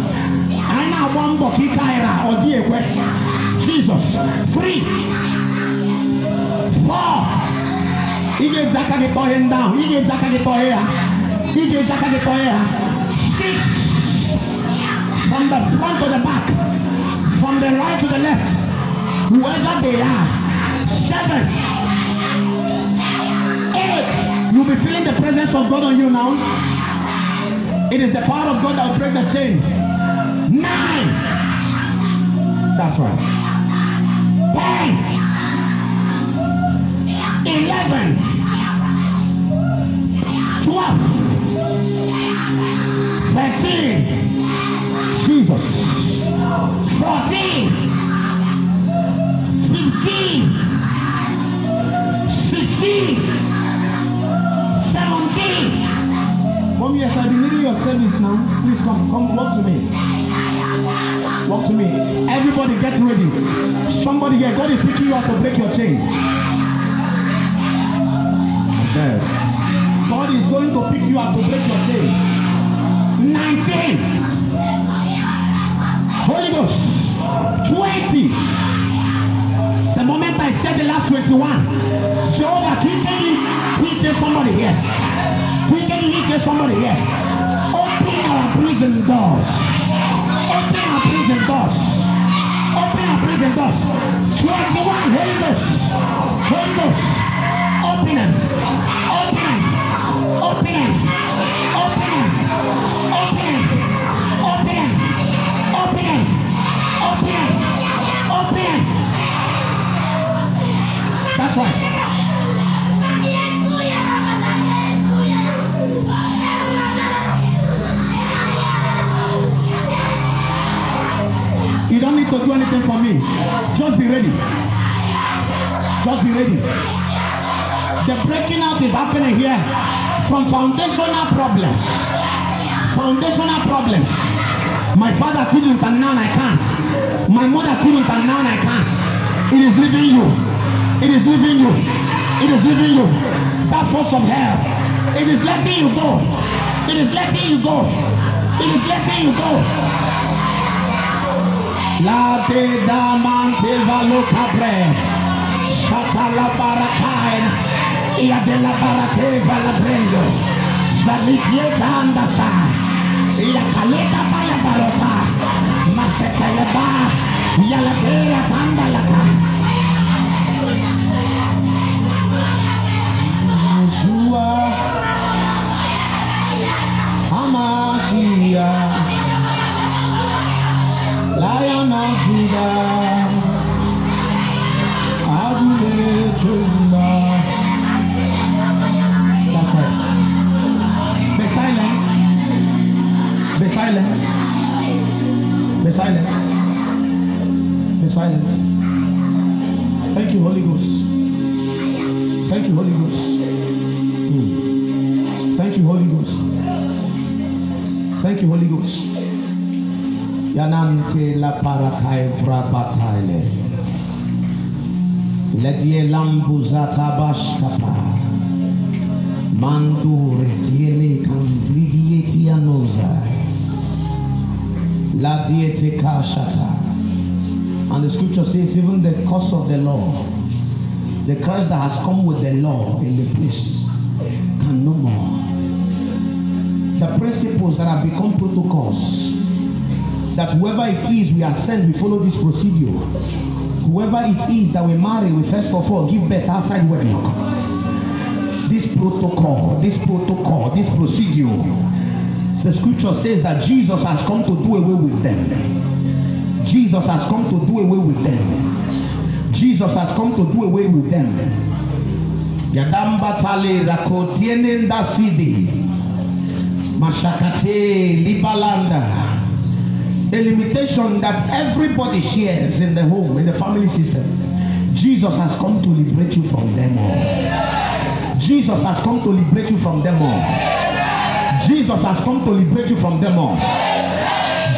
C: anyị na-agba mbọ ka ike Oh. More. Ije Zaka the Pohen down. Ije Zaka the Pohen. Ije Zaka the Pohen. Six. From the front to the back. From the right to the left. Whoever they are. Seven. Eight. You'll be feeling the presence of God on you now. It is the power of God that will break the chain. Nine. That's right. Ten. 11, 12, 13, Jesus, 14, 15, 16, 17. Mom, yes, I've been needing your service now. Please come, come, walk to me. Walk to me. Everybody get ready. Somebody here, God is picking you up to break your chain. God is going to pick you up to break your chain. 19. Holy Ghost. 20. The moment I said the last 21, Jehovah, quickly, please say somebody here. Quickly, please say somebody here. Open our prison doors. Open our prison doors. Open our prison doors. 21, Holy Ghost. Holy Ghost. Open them. Open them. Open them. Open them. Open them. Open them. Open them. Open them. Open them. That's right. You don't need to do anything for me. Just be ready. Just be ready. The breaking out is happening here from foundational problems. Foundational problems. My father couldn't and now I can't. My mother couldn't and now I can't. It is leaving you. It is leaving you. It is leaving you. That force of hell. It is letting you go. It is letting you go. It is letting you go. La de da man de valo cabre. Shata la barakain. Ia della Barateva la prendo. Barrichieta andata. La caleta para barota. Ma se te le va. Ya la tela tanda la ta. Sua. Amasia. La yana kuda. Adule. Missile है missile है missile है thank you holy goods thank you holy goods thank you holy goods thank you holy goods yanante la parakai vrabataile ledie lambuzatabaskapa mandure tiene candrigietia nosa And the scripture says, even the curse of the law, the curse that has come with the law in the place, can no more. The principles that have become protocols that whoever it is we are sent, we follow this procedure. Whoever it is that we marry, we first of all give birth outside wedlock. This protocol, this protocol, this procedure, the scripture says that Jesus has come to do away with them. Jesus has come to do away with them. Jesus has come to do away with them. Yadamba. Mashakate libalanda the limitation that everybody shares in the home, in the family system. Jesus has come to liberate you from them all. Jesus has come to liberate you from them all. Jesus has come to liberate you from all.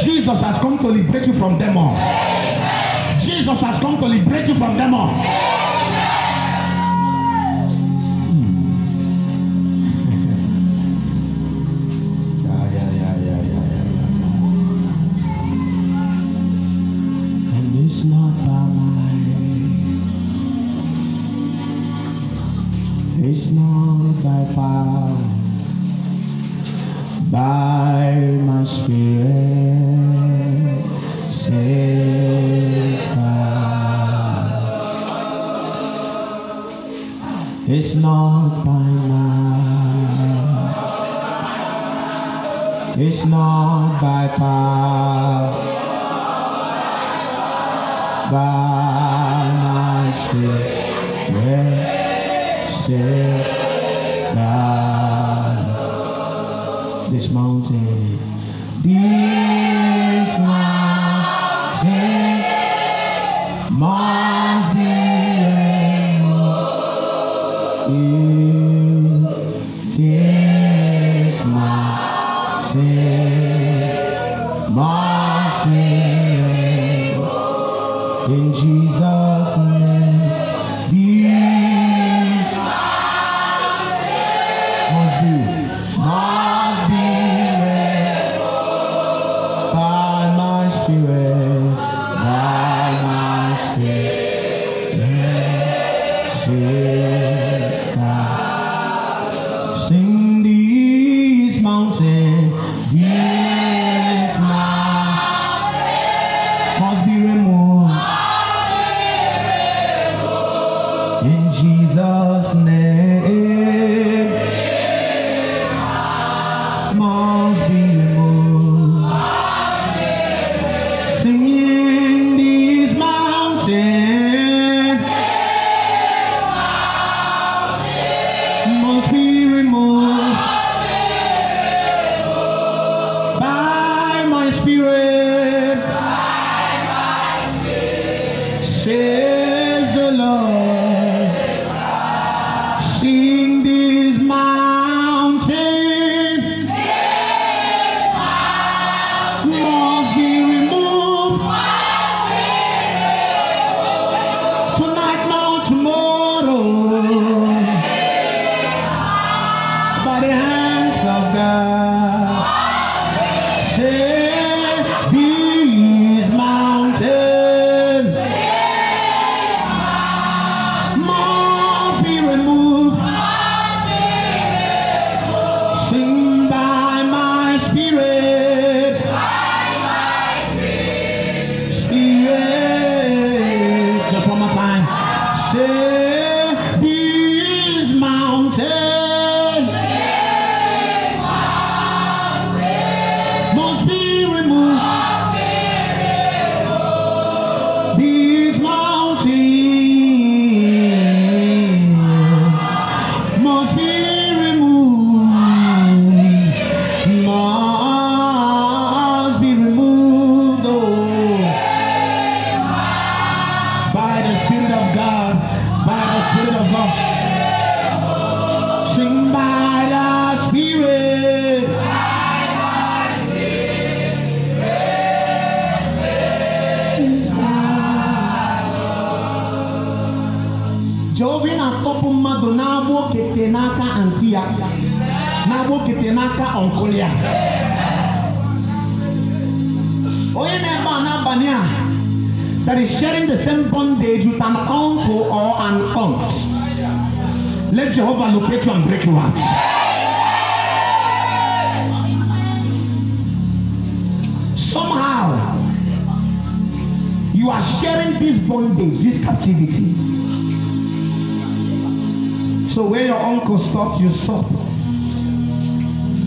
C: Jesus has come to liberate you from all. Jesus has come to liberate you from them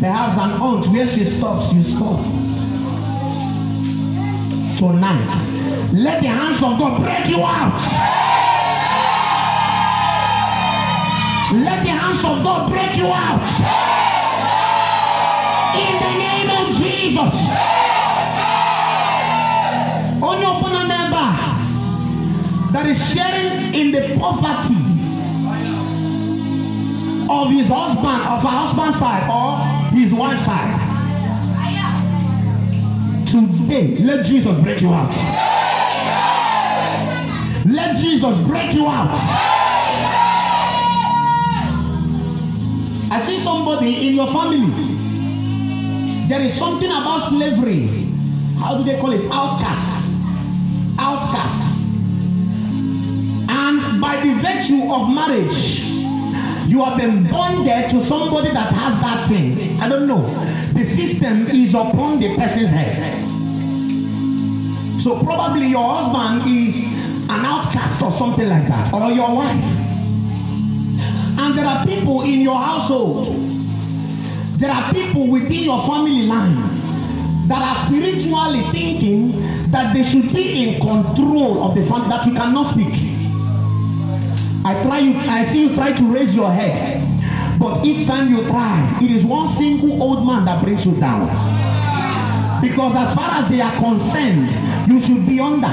C: Perhaps an aunt, where she stops, you stop. Tonight, let the hands of God break you out. Let the hands of God break you out. In the name of Jesus. Ọbụla n'ebe a that is sharing in the poverty of his husband, of her husband's side or one side. Today, let Jesus break you out. Let Jesus break you out. I see somebody in your family. There is something about slavery. How do they call it? Outcast. Outcast. And by the virtue of marriage, you have been bonded to somebody that has that thing. I don't know. The system is upon the person's head. So probably your husband is an outcast or something like that, or your wife. And there are people in your household, there are people within your family line that are spiritually thinking that they should be in control of the family, that you cannot speak. I try you, I see you try to raise your head. But each time you try, it is one single old man that brings you down. Because as far as they are concerned, you should be under.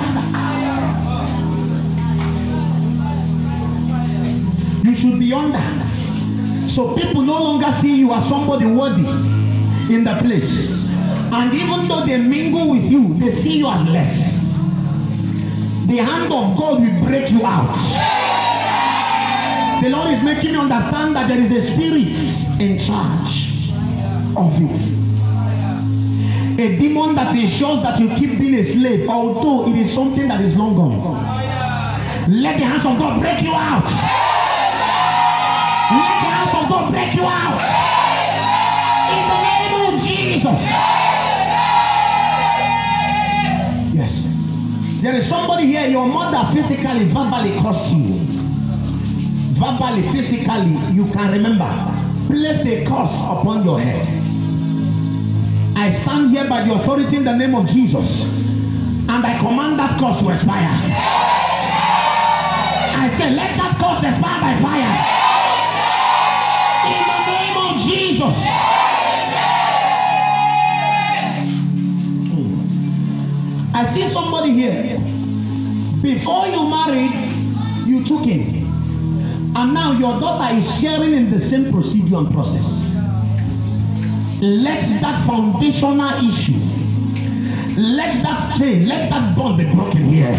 C: You should be under. So people no longer see you as somebody worthy in the place. And even though they mingle with you, they see you as less. the hand of God will break you out. The Lord is making me understand that there is a spirit in charge of it. A demon that ensures that you keep being a slave, although it is something that is long gone. Let the hands of God break you out. Let the hands of God break you out. In the name of Jesus. Yes. There is somebody here, your mother physically, verbally cursed you. Verbally, physically, you can remember. Place a curse upon your head. I stand here by the authority in the name of Jesus. And I command that curse to expire. I say, let that curse expire by fire. In the name of Jesus. I see somebody here. Before you married, you took him. And now your daughter is sharing in the same procedure and process. Let that foundational issue, let that chain, let that bond be broken here.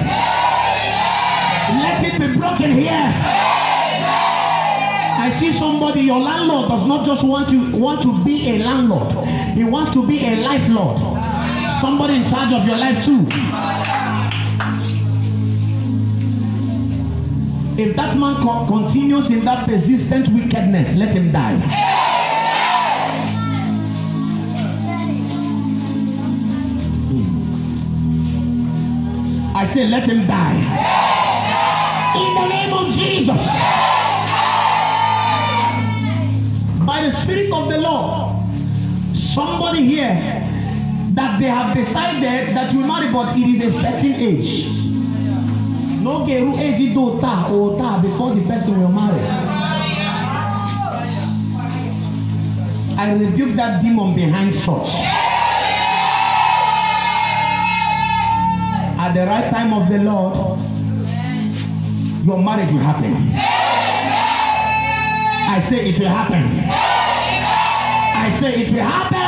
C: Let it be broken here. I see somebody, your landlord does not just want to want to be a landlord, he wants to be a life lord. Somebody in charge of your life too. If that man co- continues in that persistent wickedness, let him die. Hmm. I say, let him die. In the name of Jesus. By the Spirit of the Lord, somebody here that they have decided that you marry, but it is a certain age. No geru age do ta or ta before the person will marry. I rebuke that demon behind church. At the right time of the Lord, your marriage will happen. I say it will happen. I say it will happen.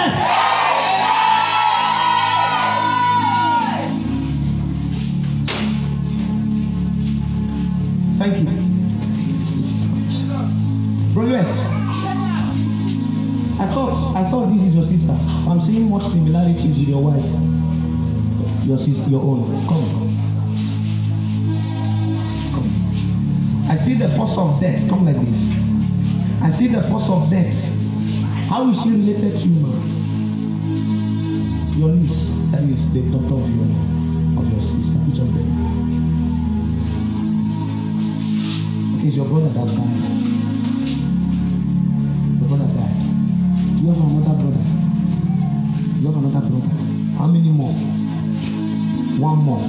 C: Sister. I'm seeing much similarities with your wife. Your sister, your own. Come. Come. I see the force of death. Come like this. I see the force of death. How is she related to you? Your niece. That is the daughter of your of your sister. Which of them? Okay, it's your brother that died. Your brother died. You have another brother? Another brother. How many more? One more.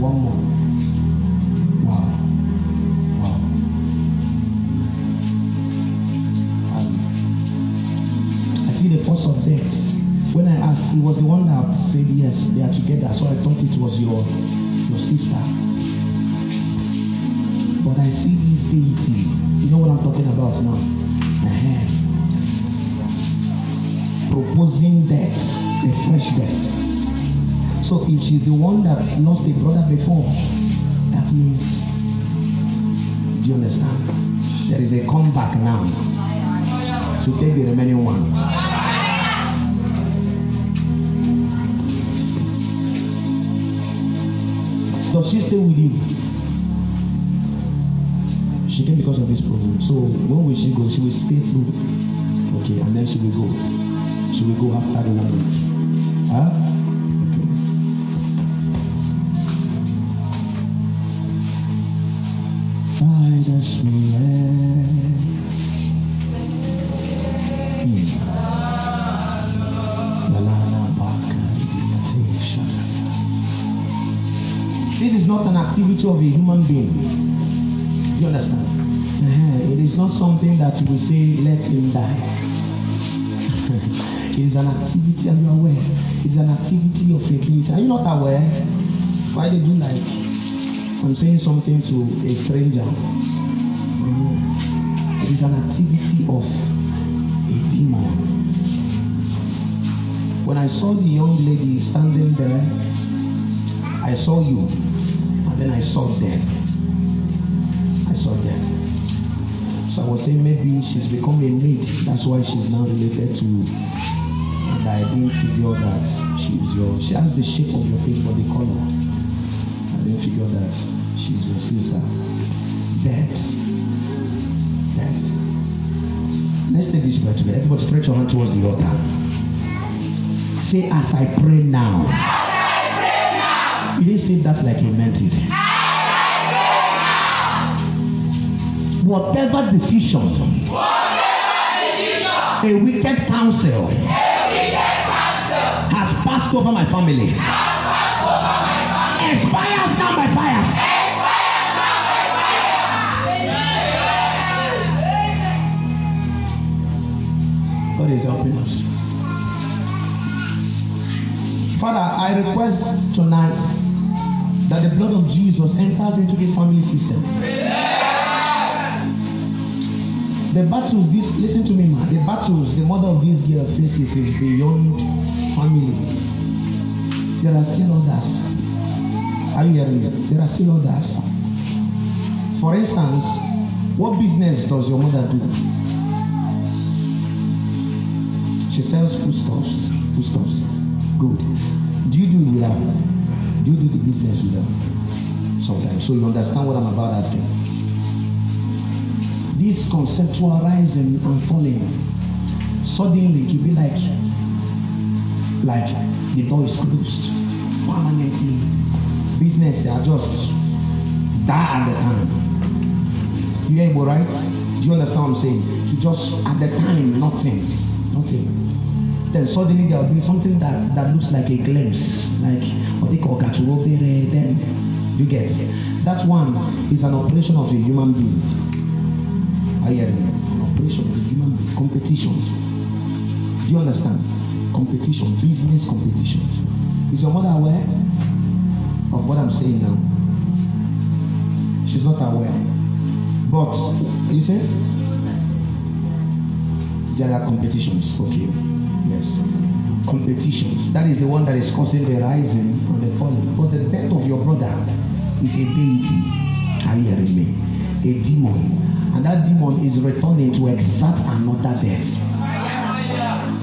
C: One more. Wow. Wow. I see the force of death. When I asked, he was the one that said yes, they are together. So I thought it was your your sister. But I see this deity. You know what I'm talking about now? Uh-huh. Proposing death, a fresh death. So if she's the one that lost a brother before, that means, do you understand? There is a comeback now to take the remaining one. Does she stay with you? She came because of this problem. So when will she go? She will stay through. Okay, and then she will go. She will go after the one week. Hmm. This is not an activity of a human being. Do you understand? Uh-huh. It is not something that we say, let him die. it is an activity, and you are aware. Is an activity of a deity. Are you not aware? Why did you like? I'm saying something to a stranger. It is an activity of a demon. When I saw the young lady standing there, I saw you. And Then I saw death. I saw death. So I was saying maybe she's become a maid. That's why she's now related to And I didn't figure that she's your. She has the shape of your face, but the color. I didn't figure that she's your sister. Death. Death. Let's take this prayer together. Everybody stretch your hand towards the altar. Say, as I pray now. As I pray now. you didn't say that like you meant it. Whatever decision, whatever decision a wicked counsel, has passed over my family, expires now by fire. God is helping us. Father, I request tonight that the blood of Jesus enters into this family system. The battles, this listen to me, man. The battles the mother of this girl faces is beyond family. There are still others. Are you hearing me? There are still others. For instance, what business does your mother do? She sells foodstuffs. Foodstuffs. Good. Do you do it with her? Do you do the business with her? Sometimes. So you understand what I'm about asking. This conceptual rising and falling, suddenly it will be like, like the door is closed permanently. Business are just die at the time. You hear Igbo, right? Do you understand what I'm saying? You just at the time, nothing, nothing. Then suddenly there will be something that, that looks like a glimpse, like what they call Gaturobere. Then you get that one is an operation of a human being. Hearing me? An operation of a human being. Competitions. Do you understand? Competition, business competition. Is your mother aware of what I'm saying now? She's not aware. But you say there are competitions. Okay. Yes. Competitions. That is the one that is causing the rising and the falling. But the death of your brother is a deity. Are you hearing me? A demon. And that demon is returning to exact another death.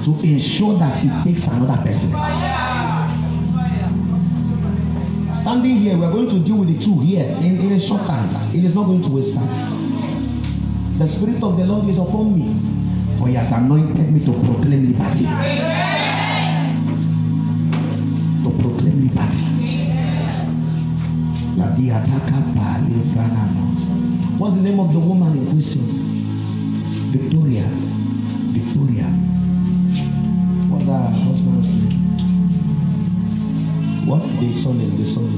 C: To ensure that it takes another person. Standing here, we are going to deal with the two here in, in a short time. It is not going to waste time. The Spirit of the Lord is upon me, for He has anointed me to proclaim liberty. To proclaim liberty. What's the name of the woman in question? Victoria. Victoria. Her husband's name? What? The son name, the son.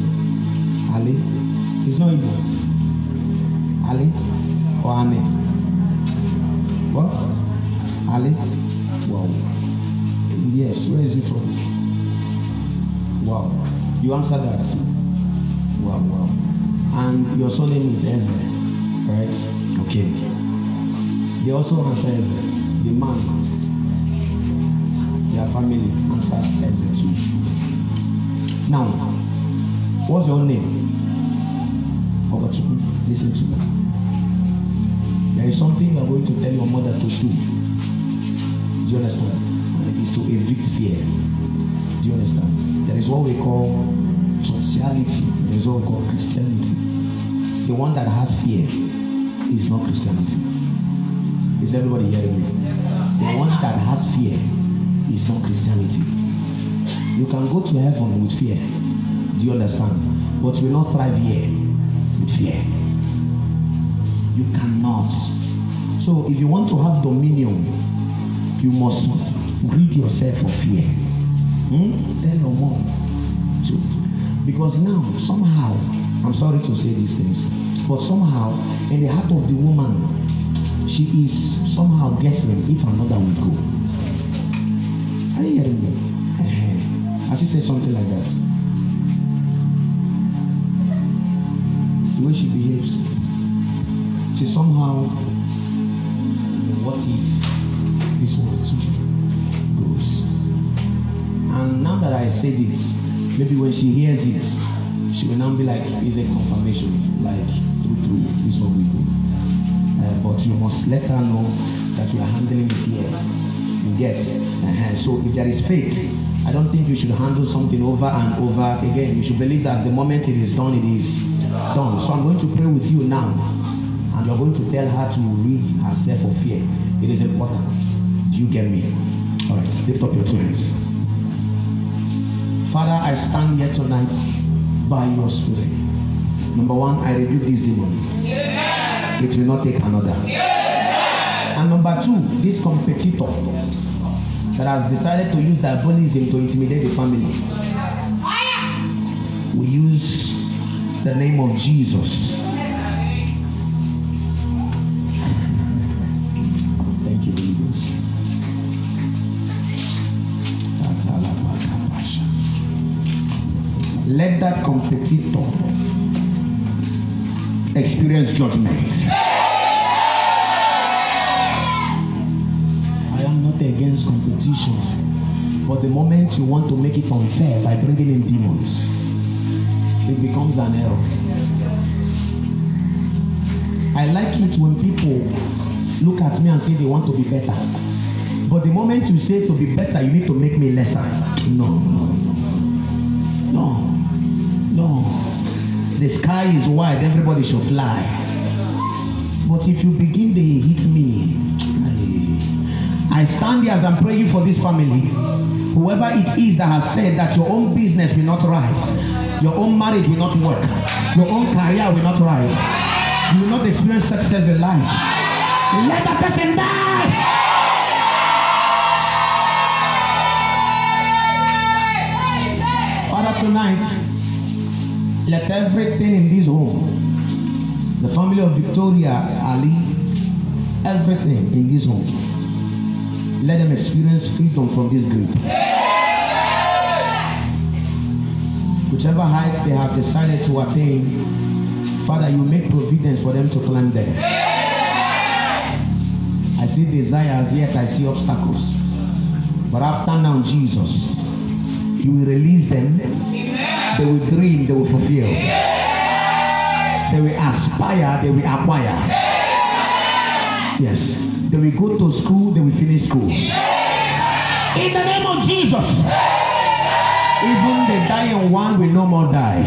C: Ali? It's not Igbo. Ali? Or Ame? What? Ali? Wow. Yes, where is he from? Wow. You answered that. Wow, wow. And your surname is Eze, right? Okay. They also answer Eze. The man, their family Eze too. Now, what's your name? Ogachukwu, listen to me. There is something you are going to tell your mother to do. Do you understand? And it is to evict fear. Do you understand? There is what we call sociality. There is what we call Christianity. The one that has fear is not Christianity. Is everybody hearing me? The one that has fear is not Christianity. You can go to heaven with fear. Do you understand? But you will not thrive here with fear. You cannot. So if you want to have dominion, you must rid yourself of fear. Hmm? Tell your. So, because now, somehow, I'm sorry to say these things, but somehow, in the heart of the woman, she is somehow guessing if another would go. Are you me? Uh-huh. Has she said something like that? The way she behaves, she somehow, what if this one too goes? And now that I said it, maybe when she hears it, she will now be like, it's a confirmation. Like, true, true, this is what we do. Uh, but you must let her know that you are handling it here. You get? So if there is faith, I don't think you should handle something over and over again. You should believe that the moment it is done, it is done. So I'm going to pray with you now. And you're going to tell her to rid herself of fear. It is important. Do you get me? All right, lift up your two hands. Father, I stand here tonight by your spirit. Number one, I rebuke this demon. It will not take another. And number two, this competitor that has decided to use diabolism to intimidate the family. We use the name of Jesus. Thank you, Holy. Let that competitor experience judgment. Against competition, but the moment you want to make it unfair by bringing in demons, it becomes an error. I like it when people look at me and say they want to be better. But the moment you say to be better, you need to make me lesser. No, no, no. No. No. The sky is wide, everybody should fly. But if you begin to hit me, I, stand here as I'm praying for this family. Whoever it is that has said that your own business will not rise, your own marriage will not work, your own career will not rise, you will not experience success in life. Let that person die. Father, tonight, let everything in this home, the family of Victoria Ali, everything in this home, let them experience freedom from this grip. Whichever heights they have decided to attain, Father, you make providence for them to climb there. I see desires, yet I see obstacles. But after now, Jesus, you will release them. They will dream, they will fulfill. They will aspire, they will acquire. Yes. They will go to school, they will finish school. In the name of Jesus. Even the dying one will no more die.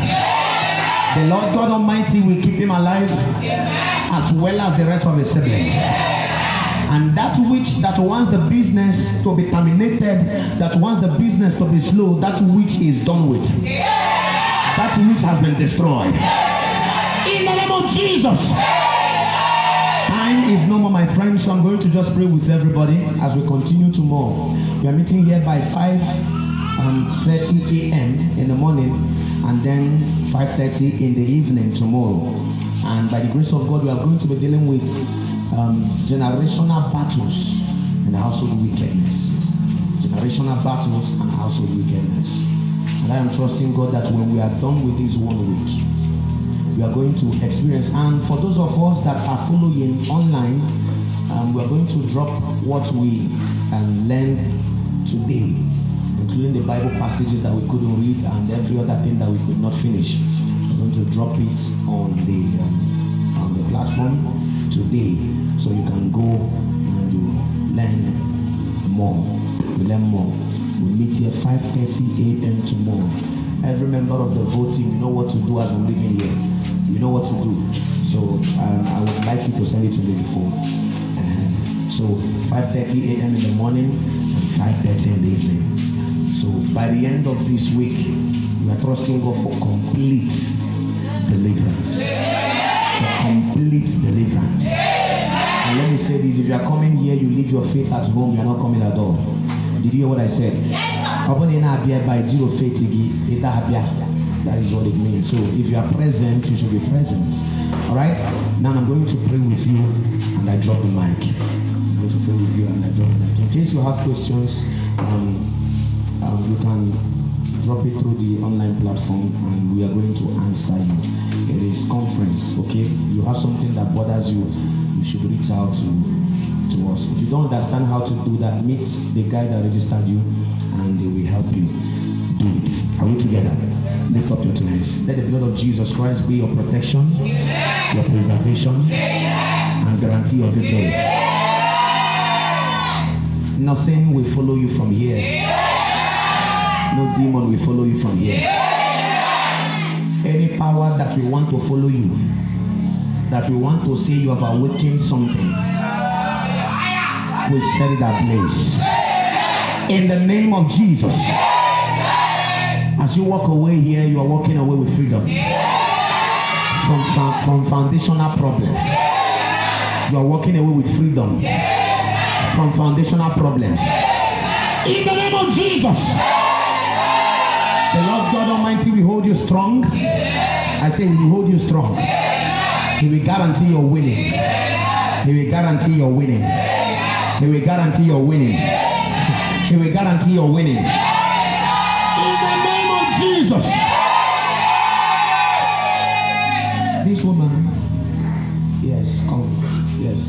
C: The Lord God Almighty will keep him alive as well as the rest of his siblings. And that which that wants the business to be terminated, that wants the business to be slow, that which is done with, that which has been destroyed. In the name of Jesus. Time is no more, my friends, so I'm going to just pray with everybody as we continue tomorrow. We are meeting here by 5 um, 30 a.m. in the morning and then 5.30 in the evening tomorrow. And by the grace of God, we are going to be dealing with um, generational battles and household wickedness. Generational battles and household wickedness. And I am trusting God that when we are done with this one week, we are going to experience. And for those of us that are following online, um, we are going to drop what we um, learned today, including the Bible passages that we couldn't read and every other thing that we could not finish. We're going to drop it on the um, on the platform today, so you can go and you learn more. You learn more. We meet here 5:30 a.m. tomorrow. Every member of the voting, you know what to do as I'm leaving here. You know what to do. So um, I would like you to send it to me before. Uh, so 5:30 a.m. in the morning and 5:30 in the evening. So by the end of this week, we are trusting God for complete deliverance. For complete deliverance. And let me say this: if you are coming here, you leave your faith at home. You are not coming at all. Did you hear what I said? Ọ bụrụ na ị na-abịa ebe a ijiro faith gị ịda abịa that is what it means. So if you are present you should be present. All right now i'm going to pray with you and i drop the mic. I'm going to pray with you and i drop the mic. In case you have questions um, um, you can drop it through the online platform and we are going to answer you. It is conference okay? You have something that bothers you you should reach out to to us. If you don't understand how to do that, meet the guy that registered you and they will help you Are we together? Lift up your two hands. Let the blood of Jesus Christ be your protection, your preservation, and guarantee of victory. Nothing will follow you from here. No demon will follow you from here. Any power that will want to follow you, that will want to say you have awakened something, we set it ablaze. In the name of Jesus. As you walk away here, you are walking away with freedom from, from, foundational problems. You are walking away with freedom from foundational problems. In the name of Jesus. The Lord God Almighty will hold you strong. I say He will hold you strong. He will guarantee your winning. He will guarantee your winning. He will guarantee your winning. He will guarantee your winning. Jesus. This woman. Yes, come. Yes.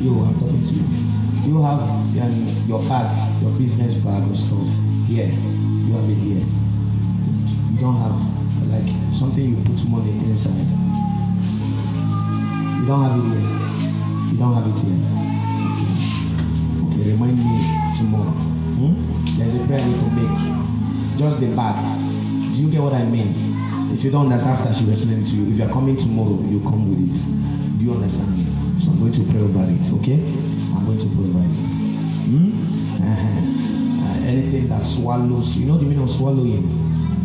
C: You, I'm talking to you. You have um, your bag, your business bag or stuff here. You have it here. You don't have like something you put money inside. You don't have it here. You don't have it here. Okay. Okay, remind me tomorrow. Hmm? There's a prayer I to make. Just the bag. Do you get what I mean? If you don't understand after she will explain to you. If you're coming tomorrow, you come with it. Do you understand me? So I'm going to pray over it, okay? I'm going to pray over it. Hmm? Uh, anything that swallows, you know the meaning of swallowing?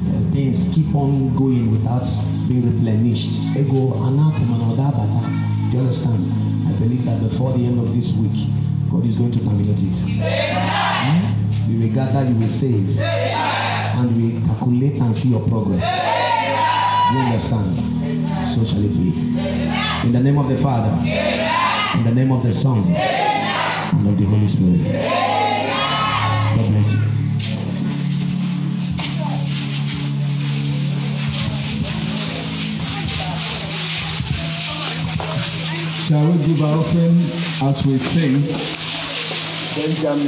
C: Uh, things keep on going without being replenished. Ego, anathema, that. Do you understand? I believe that before the end of this week, God is going to terminate it. Hmm? You will gather, you will save, and we calculate and see your progress. You understand? So shall it be. In the name of the Father, in the name of the Son, and of the Holy Spirit. God bless you.
E: Shall we give our offering as we sing? Benjamin.